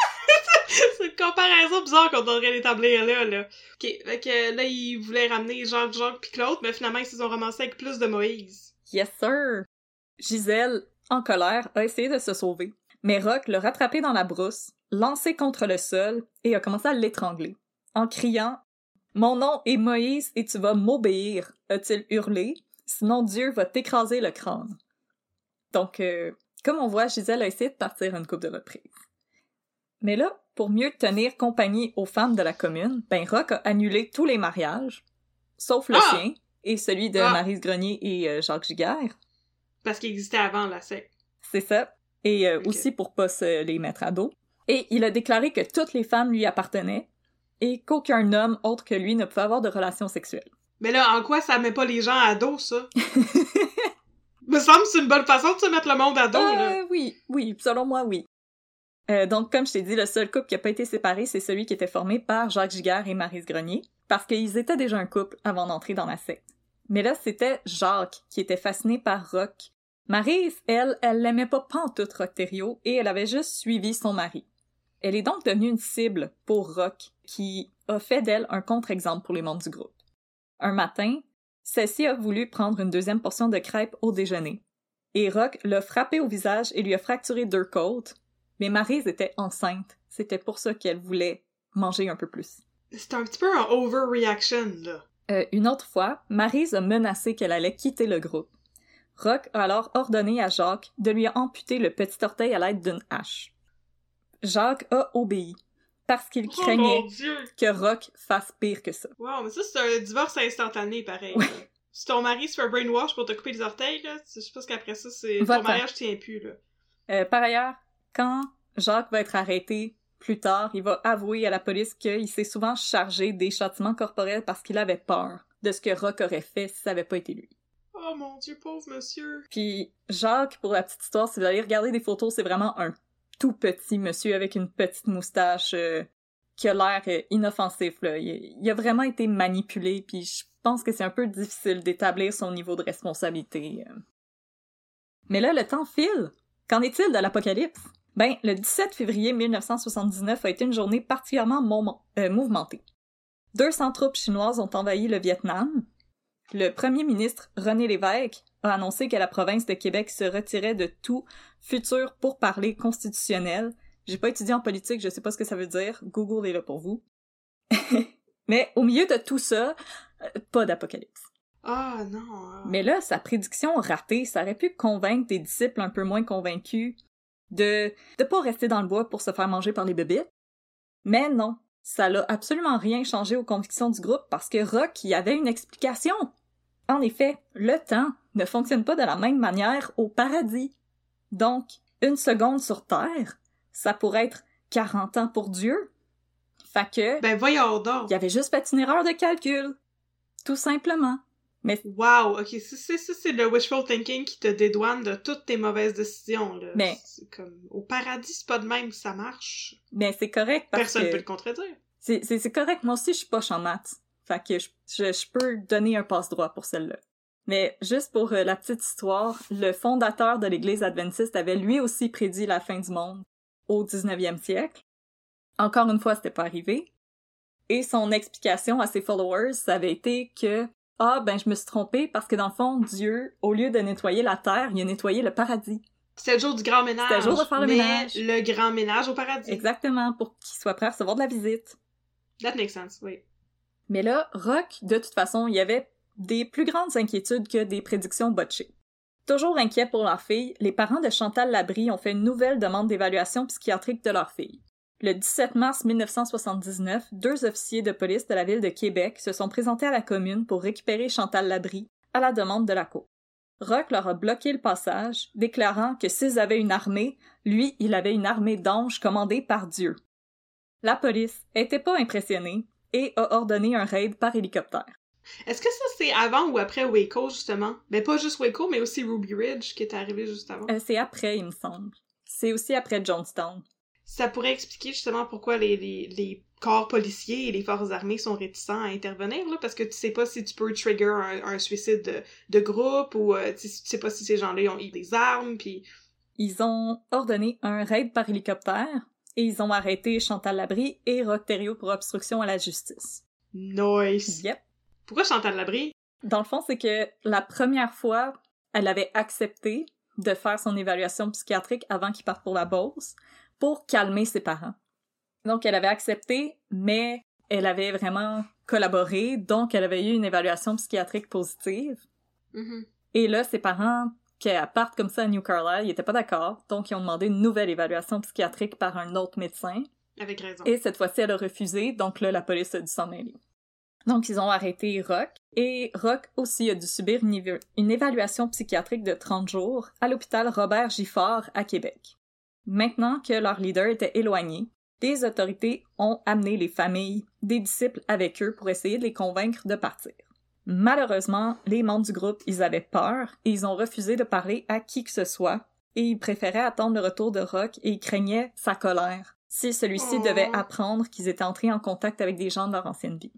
c'est une comparaison bizarre qu'on devrait l'établir là, là. Ok, fait là, ils voulaient ramener Jacques, Jacques pis Claude, mais finalement, ils se sont ramassés avec plus de Moïse. Yes, sir! Gisèle, en colère, a essayé de se sauver. Mais Rock l'a rattrapé dans la brousse, lancé contre le sol et a commencé à l'étrangler. En criant Mon nom est Moïse et tu vas m'obéir, a-t-il hurlé, sinon Dieu va t'écraser le crâne. Donc, euh, comme on voit, Gisèle a essayé de partir une coupe de reprises. Mais là, pour mieux tenir compagnie aux femmes de la commune, ben Rock a annulé tous les mariages, sauf le Ah! sien et celui de Ah! Marise Grenier et euh, Jacques Giguère. Parce qu'il existait avant la secte. C'est ça. Et euh, aussi pour pas se les mettre à dos. Et il a déclaré que toutes les femmes lui appartenaient et qu'aucun homme autre que lui ne pouvait avoir de relations sexuelles. Mais là, en quoi ça met pas les gens à dos, ça? Me semble que c'est une bonne façon de se mettre le monde à dos, là. Euh, oui, oui, selon moi, oui. Euh, donc, comme je t'ai dit, le seul couple qui a pas été séparé, c'est celui qui était formé par Jacques Giguère et Marise Grenier, parce qu'ils étaient déjà un couple avant d'entrer dans la secte. Mais là, c'était Jacques qui était fasciné par Rock. Marise, elle, elle l'aimait pas pantoute Rock Thériault et elle avait juste suivi son mari. Elle est donc devenue une cible pour Rock, qui a fait d'elle un contre-exemple pour les membres du groupe. Un matin, celle-ci a voulu prendre une deuxième portion de crêpes au déjeuner. Et Rock l'a frappé au visage et lui a fracturé deux côtes. Mais Maryse était enceinte. C'était pour ça qu'elle voulait manger un peu plus. C'est un petit peu un overreaction, là. Euh, une autre fois, Maryse a menacé qu'elle allait quitter le groupe. Rock a alors ordonné à Jacques de lui amputer le petit orteil à l'aide d'une hache. Jacques a obéi, parce qu'il Oh craignait que Rock fasse pire que ça. Wow, mais ça, c'est un divorce instantané, pareil. Si ton mari se fait brainwash pour te couper les orteils, là, je pense qu'après ça, c'est ton mariage tient plus, là. Euh, par ailleurs, quand Jacques va être arrêté plus tard, il va avouer à la police qu'il s'est souvent chargé des châtiments corporels parce qu'il avait peur de ce que Rock aurait fait si ça avait pas été lui. Oh mon dieu, pauvre monsieur! Puis Jacques, pour la petite histoire, si vous allez regarder des photos, c'est vraiment un tout petit monsieur avec une petite moustache euh, qui a l'air euh, inoffensif. Là. Il, il a vraiment été manipulé, puis je pense que c'est un peu difficile d'établir son niveau de responsabilité. euh. Mais là, le temps file. Qu'en est-il de l'apocalypse? Ben, le 17 février 1979 a été une journée particulièrement euh, mouvementée. 200 troupes chinoises ont envahi le Vietnam. Le premier ministre René Lévesque a annoncé que la province de Québec se retirait de tout futur pourparler constitutionnel. J'ai pas étudié en politique, je sais pas ce que ça veut dire. Google est là pour vous. Mais au milieu de tout ça, euh, pas d'apocalypse. Ah non! ah. Mais là, sa prédiction ratée, ça aurait pu convaincre des disciples un peu moins convaincus de de pas rester dans le bois pour se faire manger par les bébés. Mais non, ça l'a absolument rien changé aux convictions du groupe parce que Rock y avait une explication. En effet, le temps ne fonctionne pas de la même manière au paradis. Donc, une seconde sur Terre, ça pourrait être 40 ans pour Dieu. Fait que, Ben voyons donc! il avait juste fait une erreur de calcul. Tout simplement. Mais Wow, ok, ça, c'est ça, c'est le wishful thinking qui te dédouane de toutes tes mauvaises décisions, là. Mais- C'est comme, au paradis, c'est pas de même que ça marche. Mais c'est correct parce Personne que peut le contredire. c'est correct. Moi aussi, je suis poche en maths. Fait que je, je, je peux donner un passe-droit pour celle-là. Mais juste pour euh, la petite histoire, le fondateur de l'Église adventiste avait lui aussi prédit la fin du monde au 19e siècle. Encore une fois, c'était pas arrivé. Et son explication à ses followers, ça avait été que ah ben je me suis trompé parce que dans le fond Dieu, au lieu de nettoyer la terre, il a nettoyé le paradis. C'était le jour du grand ménage. C'était le jour de faire le ménage. le grand ménage au paradis. Exactement, pour qu'il soit prêt à recevoir de la visite. That makes sense, oui. Mais là, Rock, de toute façon, il y avait des plus grandes inquiétudes que des prédictions botchées. Toujours inquiets pour leur fille, les parents de Chantal Labrie ont fait une nouvelle demande d'évaluation psychiatrique de leur fille. Le 17 mars 1979, deux officiers de police de la ville de Québec se sont présentés à la commune pour récupérer Chantal Labrie à la demande de la cour. Rock leur a bloqué le passage, déclarant que s'ils avaient une armée, lui, il avait une armée d'anges commandée par Dieu. La police était pas impressionnée et a ordonné un raid par hélicoptère. Est-ce que ça, c'est avant ou après Waco, justement? Ben, pas juste Waco, mais aussi Ruby Ridge, qui est arrivé juste avant. Euh, c'est après, il me semble. C'est aussi après Jonestown. Ça pourrait expliquer justement pourquoi les, les, les corps policiers et les forces armées sont réticents à intervenir, là, parce que tu sais pas si tu peux trigger un, un suicide de, de groupe ou euh, tu sais tu sais pas si ces gens-là ont eu des armes, puis... Ils ont ordonné un raid par hélicoptère et ils ont arrêté Chantal Labrie et Rock Thériault pour obstruction à la justice. Nice! Yep. Pourquoi Chantal Labrie? Dans le fond, c'est que la première fois, elle avait accepté de faire son évaluation psychiatrique avant qu'il parte pour la Beauce pour calmer ses parents. Donc, elle avait accepté, mais elle avait vraiment collaboré, donc elle avait eu une évaluation psychiatrique positive. Mhm. Et là, ses parents, qu'elle parte comme ça à New Carlisle, ils étaient pas d'accord, donc ils ont demandé une nouvelle évaluation psychiatrique par un autre médecin. Avec raison. Et cette fois-ci, elle a refusé, donc là, la police a dû s'en mêler. Donc, ils ont arrêté Rock, et Rock aussi a dû subir une, éva- une évaluation psychiatrique de 30 jours à l'hôpital Robert Giffard à Québec. Maintenant que leur leader était éloigné, les autorités ont amené les familles des disciples avec eux pour essayer de les convaincre de partir. Malheureusement, les membres du groupe, ils avaient peur et ils ont refusé de parler à qui que ce soit et ils préféraient attendre le retour de Rock et ils craignaient sa colère si celui-ci Oh. devait apprendre qu'ils étaient entrés en contact avec des gens de leur ancienne vie.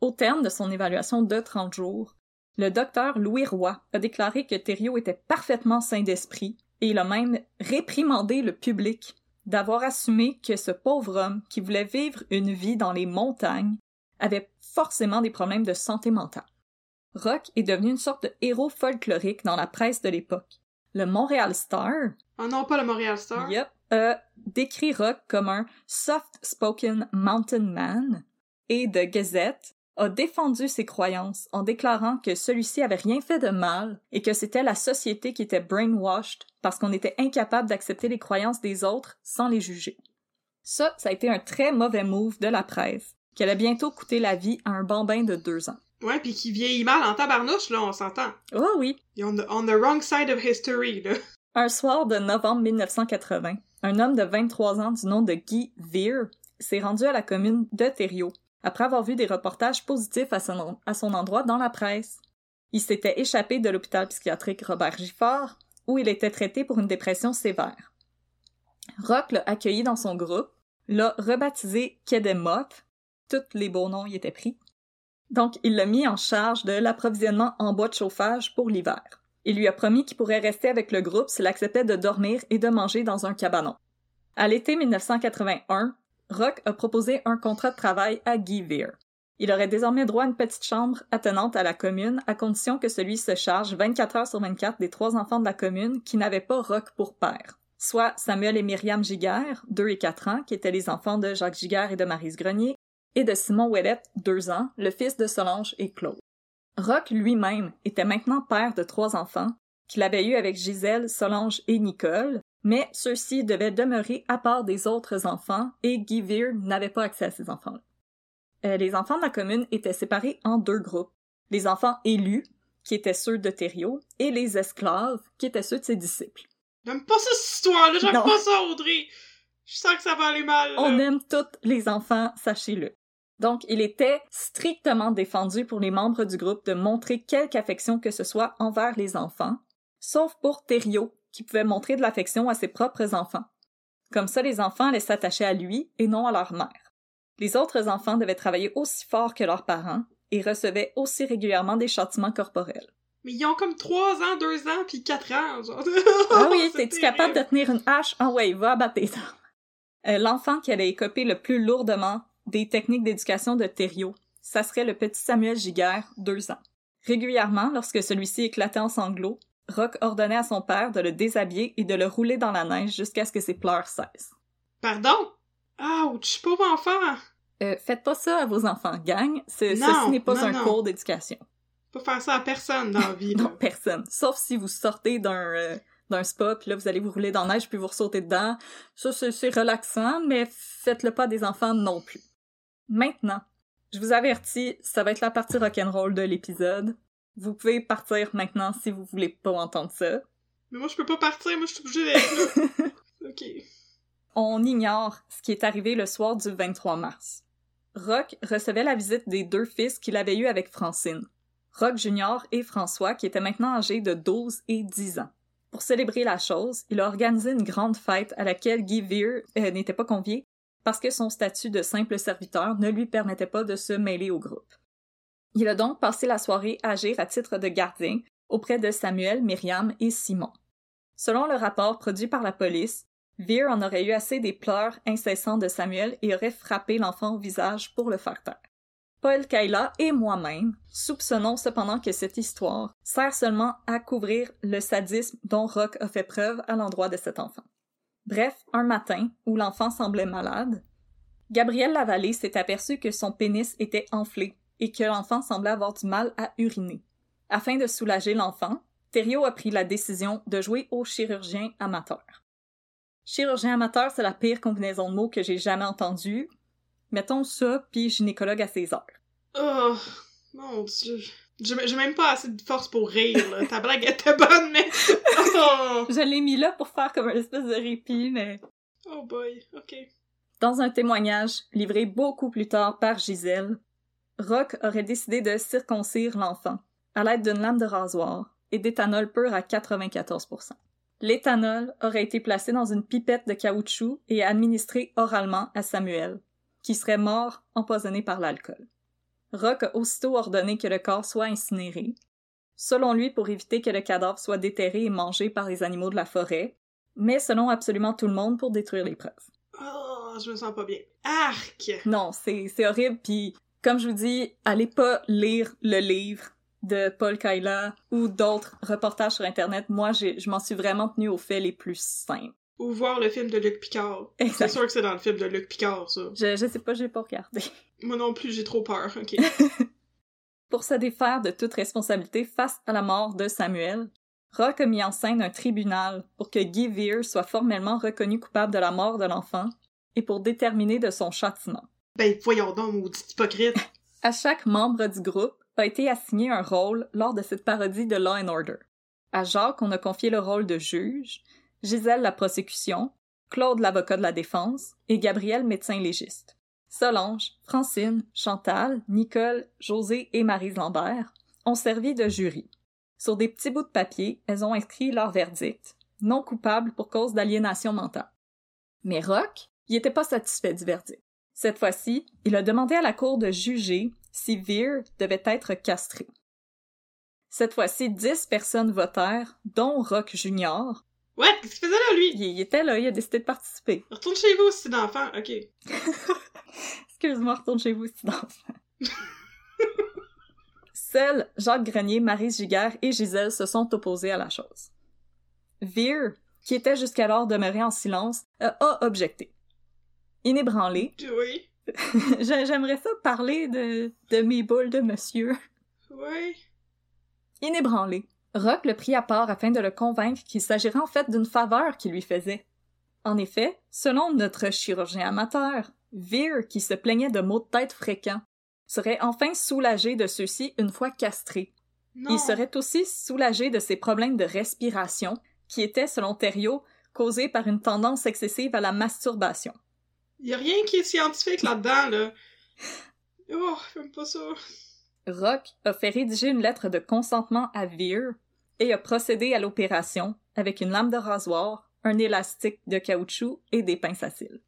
Au terme de son évaluation de 30 jours, le docteur Louis Roy a déclaré que Thériault était parfaitement sain d'esprit et il a même réprimandé le public d'avoir assumé que ce pauvre homme qui voulait vivre une vie dans les montagnes avait forcément des problèmes de santé mentale. Rock est devenu une sorte de héros folklorique dans la presse de l'époque. Le Montréal Star, Oh non, pas le Montréal Star. Yep. a décrit Rock comme un soft-spoken mountain man et The Gazette a défendu ses croyances en déclarant que celui-ci avait rien fait de mal et que c'était la société qui était brainwashed parce qu'on était incapable d'accepter les croyances des autres sans les juger. Ça, ça a été un très mauvais move de la presse, qui allait bientôt coûter la vie à un bambin de deux ans. Ouais, pis qui vieillit mal en tabarnouche, là, on s'entend. Oh oui! On the wrong side of history, là. Un soir de novembre 1980, un homme de 23 ans du nom de Guy Veer s'est rendu à la commune de Thériault après avoir vu des reportages positifs à son, endroit dans la presse. Il s'était échappé de l'hôpital psychiatrique Robert Giffard, où il était traité pour une dépression sévère. Rock l'a accueilli dans son groupe, l'a rebaptisé Kedemop, tous les beaux noms y étaient pris. Donc, il l'a mis en charge de l'approvisionnement en bois de chauffage pour l'hiver. Il lui a promis qu'il pourrait rester avec le groupe s'il acceptait de dormir et de manger dans un cabanon. À l'été 1981, Rock a proposé un contrat de travail à Guy Veer. Il aurait désormais droit à une petite chambre attenante à la commune à condition que celui se charge 24 heures sur 24 des trois enfants de la commune qui n'avaient pas Rock pour père, soit Samuel et Myriam Giguère, 2 et 4 ans, qui étaient les enfants de Jacques Giguère et de Marise Grenier, et de Simon Ouellette, 2 ans, le fils de Solange et Claude. Rock lui-même était maintenant père de trois enfants, qu'il avait eu avec Gisèle, Solange et Nicole, mais ceux-ci devaient demeurer à part des autres enfants et Guy Veer n'avait pas accès à ces enfants-là. Euh, les enfants de la commune étaient séparés en deux groupes. Les enfants élus, qui étaient ceux de Thériault, et les esclaves, qui étaient ceux de ses disciples. J'aime pas ça, cette histoire-là, j'aime pas ça, Audrey! Je sens que ça va aller mal, là. On aime tous les enfants, sachez-le. Donc, il était strictement défendu pour les membres du groupe de montrer quelque affection que ce soit envers les enfants, sauf pour Thériault, qui pouvait montrer de l'affection à ses propres enfants. Comme ça, les enfants allaient s'attacher à lui et non à leur mère. Les autres enfants devaient travailler aussi fort que leurs parents et recevaient aussi régulièrement des châtiments corporels. Mais ils ont comme 3 ans, 2 ans, puis 4 ans, genre. Ah oui, C'est t'es-tu capable de tenir une hache? Ah ouais, va abattre tes armes. Euh, L'enfant qui allait écoper le plus lourdement des techniques d'éducation de Thériault, ça serait le petit Samuel Giguère, deux ans. Régulièrement, lorsque celui-ci éclatait en sanglots, Rock ordonnait à son père de le déshabiller et de le rouler dans la neige jusqu'à ce que ses pleurs cessent. Pardon? Ouch, pauvre enfant! Euh, faites pas ça à vos enfants, gang. Ce- Non, ceci n'est pas non, un non. cours d'éducation. Faut faire ça à personne dans la vie. Non, personne. Sauf si vous sortez d'un euh, d'un spa, puis là, vous allez vous rouler dans la neige, puis vous ressautez dedans. Ça, c'est c'est relaxant, mais faites-le pas à des enfants non plus. Maintenant, je vous avertis, ça va être la partie rock'n'roll de l'épisode. Vous pouvez partir maintenant si vous voulez pas entendre ça. Mais moi, je peux pas partir, moi, je suis obligée d'être là. ok. On ignore ce qui est arrivé le soir du 23 mars. Rock recevait la visite des deux fils qu'il avait eus avec Francine. Rock Junior et François, qui étaient maintenant âgés de 12 et 10 ans. Pour célébrer la chose, il a organisé une grande fête à laquelle Guy Veer euh, n'était pas convié parce que son statut de simple serviteur ne lui permettait pas de se mêler au groupe. Il a donc passé la soirée à agir à titre de gardien auprès de Samuel, Myriam et Simon. Selon le rapport produit par la police, Veer en aurait eu assez des pleurs incessants de Samuel et aurait frappé l'enfant au visage pour le faire taire. Paul Kayla et moi-même soupçonnons cependant que cette histoire sert seulement à couvrir le sadisme dont Rock a fait preuve à l'endroit de cet enfant. Bref, un matin, où l'enfant semblait malade, Gabriel Lavallée s'est aperçu que son pénis était enflé et que l'enfant semblait avoir du mal à uriner. Afin de soulager l'enfant, Thériault a pris la décision de jouer au chirurgien amateur. Chirurgien amateur, c'est la pire combinaison de mots que j'ai jamais entendue. Mettons ça, puis gynécologue à ses heures. Oh, mon dieu. J'ai même pas assez de force pour rire, là. Ta blague était bonne, mais... Oh, Je l'ai mis là pour faire comme un espèce de répit, mais... oh boy, ok. Dans un témoignage livré beaucoup plus tard par Gisèle, Rock aurait décidé de circoncire l'enfant à l'aide d'une lame de rasoir et d'éthanol pur à 94% L'éthanol aurait été placé dans une pipette de caoutchouc et administré oralement à Samuel, qui serait mort empoisonné par l'alcool. Rock a aussitôt ordonné que le corps soit incinéré, selon lui pour éviter que le cadavre soit déterré et mangé par les animaux de la forêt, mais selon absolument tout le monde pour détruire les preuves. Oh, je me sens pas bien. Arc! Non, c'est c'est horrible, puis comme je vous dis, allez pas lire le livre de Paul Kayla ou d'autres reportages sur Internet. Moi, je m'en suis vraiment tenue aux faits les plus simples. Ou voir le film de Luc Picard. C'est sûr que c'est dans le film de Luc Picard, ça. Je, je sais pas, j'ai pas regardé. Moi non plus, j'ai trop peur, ok. Pour se défaire de toute responsabilité face à la mort de Samuel, Rock a mis en scène un tribunal pour que Guy Veer soit formellement reconnu coupable de la mort de l'enfant et pour déterminer de son châtiment. Ben, voyons donc, hypocrite. À chaque membre du groupe a été assigné un rôle lors de cette parodie de Law and Order. À Jacques, on a confié le rôle de juge, Gisèle la prosécution, Claude l'avocat de la défense et Gabriel médecin légiste. Solange, Francine, Chantal, Nicole, José et Marise Lambert ont servi de jury. Sur des petits bouts de papier, elles ont inscrit leur verdict, non coupable pour cause d'aliénation mentale. Mais Rock, il était pas satisfait du verdict. Cette fois-ci, il a demandé à la cour de juger si Veer devait être castré. Cette fois-ci, dix personnes votèrent, dont Rock Junior. What? Qu'est-ce qu'il faisait là, lui? Il, était là, il a décidé de participer. Retourne chez vous, c'est d'enfant. Ok. Excuse-moi, retourne chez vous, c'est d'enfant. Seuls Jacques Grenier, Marie Giguère et Gisèle se sont opposés à la chose. Veer, qui était jusqu'alors demeuré en silence, a objecté. Inébranlé, Oui. J'ai- J'aimerais ça parler de, de mes boules de monsieur. Oui. Inébranlé, Rock le prit à part afin de le convaincre qu'il s'agirait en fait d'une faveur qu'il lui faisait. En effet, selon notre chirurgien amateur, Veer, qui se plaignait de maux de tête fréquents, serait enfin soulagé de ceux-ci une fois castré. Non. Il serait aussi soulagé de ses problèmes de respiration, qui étaient, selon Thériault, causés par une tendance excessive à la masturbation. Y a rien qui est scientifique là-dedans, là. Oh, j'aime pas ça. Rock a fait rédiger une lettre de consentement à Veer et a procédé à l'opération avec une lame de rasoir, un élastique de caoutchouc et des pinces à cils.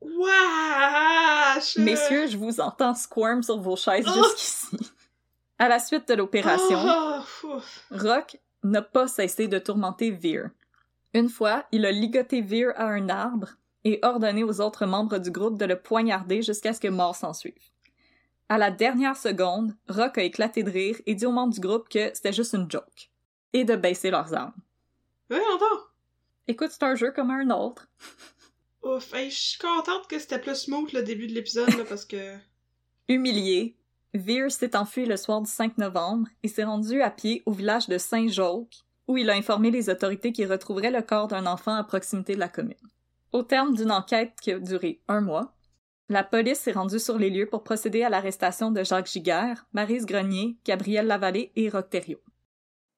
Wesh! Messieurs, je vous entends squirm sur vos chaises Oh! jusqu'ici. À la suite de l'opération, Oh. Rock n'a pas cessé de tourmenter Veer. Une fois, il a ligoté Veer à un arbre et ordonné aux autres membres du groupe de le poignarder jusqu'à ce que mort s'ensuive. À la dernière seconde, Rock a éclaté de rire et dit aux membres du groupe que c'était juste une joke. et de baisser leurs armes. Ouais, entends. Écoute, c'est un jeu comme un autre. Ouf, hey, je suis contente que c'était plus smooth le début de l'épisode, là, parce que... Humilié, Veer s'est enfui le soir du 5 novembre et s'est rendu à pied au village de Saint-Jauque, où il a informé les autorités qu'il retrouverait le corps d'un enfant à proximité de la commune. Au terme d'une enquête qui a duré un mois, la police s'est rendue sur les lieux pour procéder à l'arrestation de Jacques Giguère, Marise Grenier, Gabriel Lavallée et Roch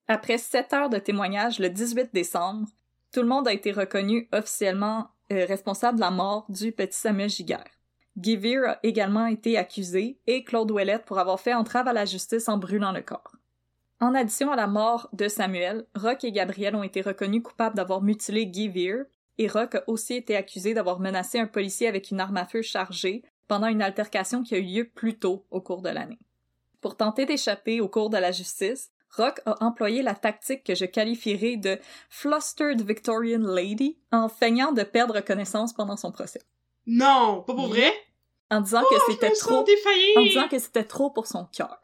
Après sept heures de témoignages le 18 décembre, tout le monde a été reconnu officiellement euh, responsable de la mort du petit Samuel Giguère. Guy a également été accusé et Claude Ouellette pour avoir fait entrave à la justice en brûlant le corps. En addition à la mort de Samuel, Rock et Gabriel ont été reconnus coupables d'avoir mutilé Guy Rock a aussi été accusé d'avoir menacé un policier avec une arme à feu chargée pendant une altercation qui a eu lieu plus tôt au cours de l'année. Pour tenter d'échapper au cours de la justice, Rock a employé la tactique que je qualifierais de flustered Victorian lady en feignant de perdre connaissance pendant son procès. Non, pas pour vrai? En disant que Oh, c'était trop en disant que c'était trop pour son cœur.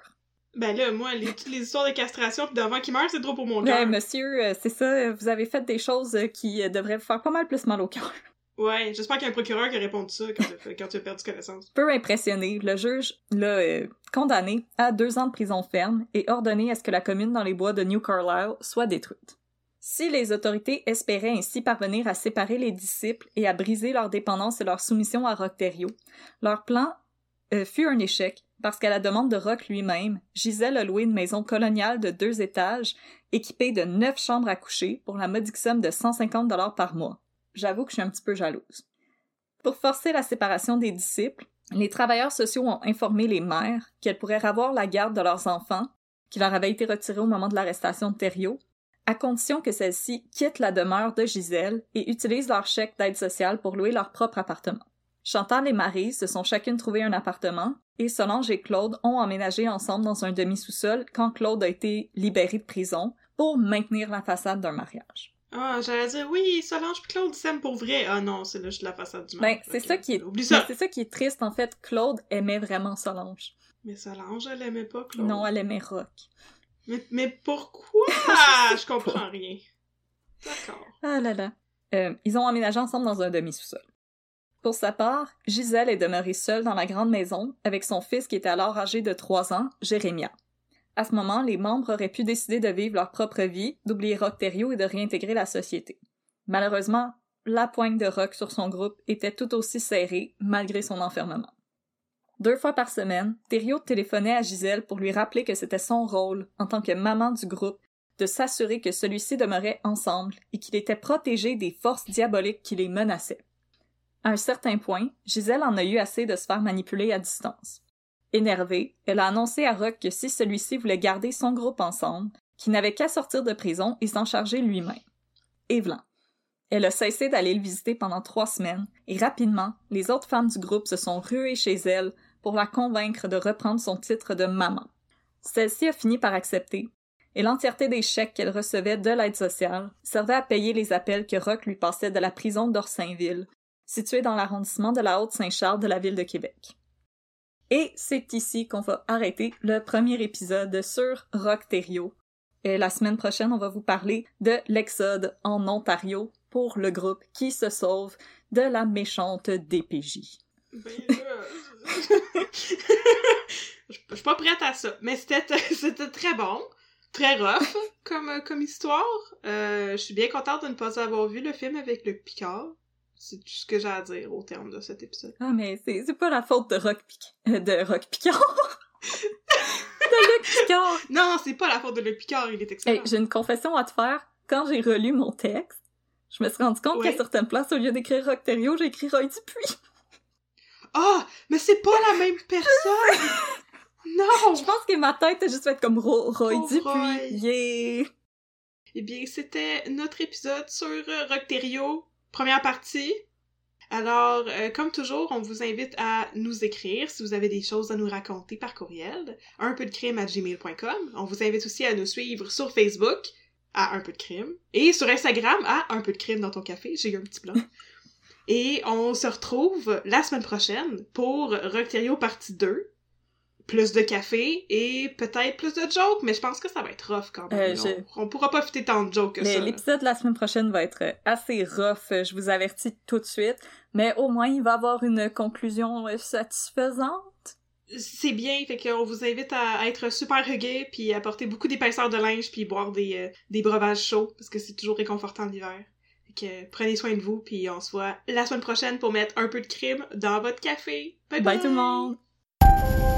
Ben là, moi, les, toutes les histoires de castration pis d'avant qui meurt, c'est trop pour mon cœur. monsieur, euh, c'est ça, vous avez fait des choses euh, qui euh, devraient vous faire pas mal plus mal au cœur. Ouais, j'espère qu'il y a un procureur qui a répondu ça quand tu quand tu as perdu connaissance. Peu impressionné, le juge l'a euh, condamné à deux ans de prison ferme et ordonné à ce que la commune dans les bois de New Carlisle soit détruite. Si les autorités espéraient ainsi parvenir à séparer les disciples et à briser leur dépendance et leur soumission à Rock-Thériault, leur plan euh, fut un échec parce qu'à la demande de Rock lui-même, Gisèle a loué une maison coloniale de deux étages équipée de neuf chambres à coucher pour la modique somme de 150 dollars par mois. J'avoue que je suis un petit peu jalouse. Pour forcer la séparation des disciples, les travailleurs sociaux ont informé les mères qu'elles pourraient avoir la garde de leurs enfants, qui leur avaient été retirés au moment de l'arrestation de Thériault, à condition que celles-ci quittent la demeure de Gisèle et utilisent leur chèque d'aide sociale pour louer leur propre appartement. Chantal et Marie se sont chacune trouvé un appartement et Solange et Claude ont emménagé ensemble dans un demi-sous-sol quand Claude a été libéré de prison pour maintenir la façade d'un mariage. Ah, j'allais dire, oui, Solange pis Claude s'aiment pour vrai. Ah non, c'est juste la façade du Ben, monde. c'est ça qui est, Oublie ça! c'est ça qui est triste en fait. Claude aimait vraiment Solange. Mais Solange, elle aimait pas Claude. Non, elle aimait Rock. Mais, mais pourquoi? je comprends rien. D'accord. Ah là là. Euh, ils ont emménagé ensemble dans un demi-sous-sol. Pour sa part, Gisèle est demeurée seule dans la grande maison avec son fils qui était alors âgé de 3 ans, Jérémia. À ce moment, les membres auraient pu décider de vivre leur propre vie, d'oublier Rock Thériault et de réintégrer la société. Malheureusement, la poigne de Rock sur son groupe était tout aussi serrée malgré son enfermement. Deux fois par semaine, Thériault téléphonait à Gisèle pour lui rappeler que c'était son rôle, en tant que maman du groupe, de s'assurer que celui-ci demeurait ensemble et qu'il était protégé des forces diaboliques qui les menaçaient. À un certain point, Gisèle en a eu assez de se faire manipuler à distance. Énervée, elle a annoncé à Rock que si celui-ci voulait garder son groupe ensemble, qu'il n'avait qu'à sortir de prison et s'en charger lui-même. Evelyn. Elle a cessé d'aller le visiter pendant trois semaines, et rapidement, les autres femmes du groupe se sont ruées chez elle pour la convaincre de reprendre son titre de maman. Celle-ci a fini par accepter, et l'entièreté des chèques qu'elle recevait de l'aide sociale servait à payer les appels que Rock lui passait de la prison d'Orsainville, située dans l'arrondissement de la Haute-Saint-Charles de la ville de Québec. Et c'est ici qu'on va arrêter le premier épisode sur Rock Thériault. Et la semaine prochaine, on va vous parler de l'exode en Ontario pour le groupe qui se sauve de la méchante DPJ. Ben là... Je suis pas prête à ça. Mais c'était c'était très bon. Très rough comme, euh, comme histoire. Euh, je suis bien contente de ne pas avoir vu le film avec Luc Picard. C'est tout ce que j'ai à dire au terme de cet épisode. Ah, mais c'est c'est pas la faute de Rock, Pic- euh, de Rock Picard. de Luc Picard. Non, c'est pas la faute de Luc Picard, il est excellent. Hey, j'ai une confession à te faire. Quand j'ai relu mon texte, je me suis rendu compte Ouais. qu'à certaines places, au lieu d'écrire Rock Thériault, j'ai écrit Roy Dupuis. Ah! mais c'est pas la même personne! non! Je pense que ma tête a juste fait comme Ro- Roy Oh, Dupuis. Roy. Yeah! Eh bien, c'était notre épisode sur euh, Rockterio, première partie. Alors, euh, comme toujours, on vous invite à nous écrire si vous avez des choses à nous raconter par courriel, un peu de crime à gmail.com. On vous invite aussi à nous suivre sur Facebook, à un peu de crime, et sur Instagram, à un peu de crime dans ton café. J'ai eu un petit blanc. Et on se retrouve la semaine prochaine pour Rockterio partie 2. Plus de café et peut-être plus de jokes, mais je pense que ça va être rough quand même. Euh, je- on, on pourra pas fêter tant de jokes que Mais ça. L'épisode de la semaine prochaine va être assez rough, je vous avertis tout de suite. Mais au moins, il va avoir une conclusion satisfaisante. C'est bien, fait qu'on vous invite à être super rugueux, puis à porter beaucoup d'épaisseur de linge, puis boire des, euh, des breuvages chauds, parce que c'est toujours réconfortant l'hiver. Fait que prenez soin de vous, puis on se voit la semaine prochaine pour mettre un peu de crime dans votre café. Bye bye, Bye tout le monde!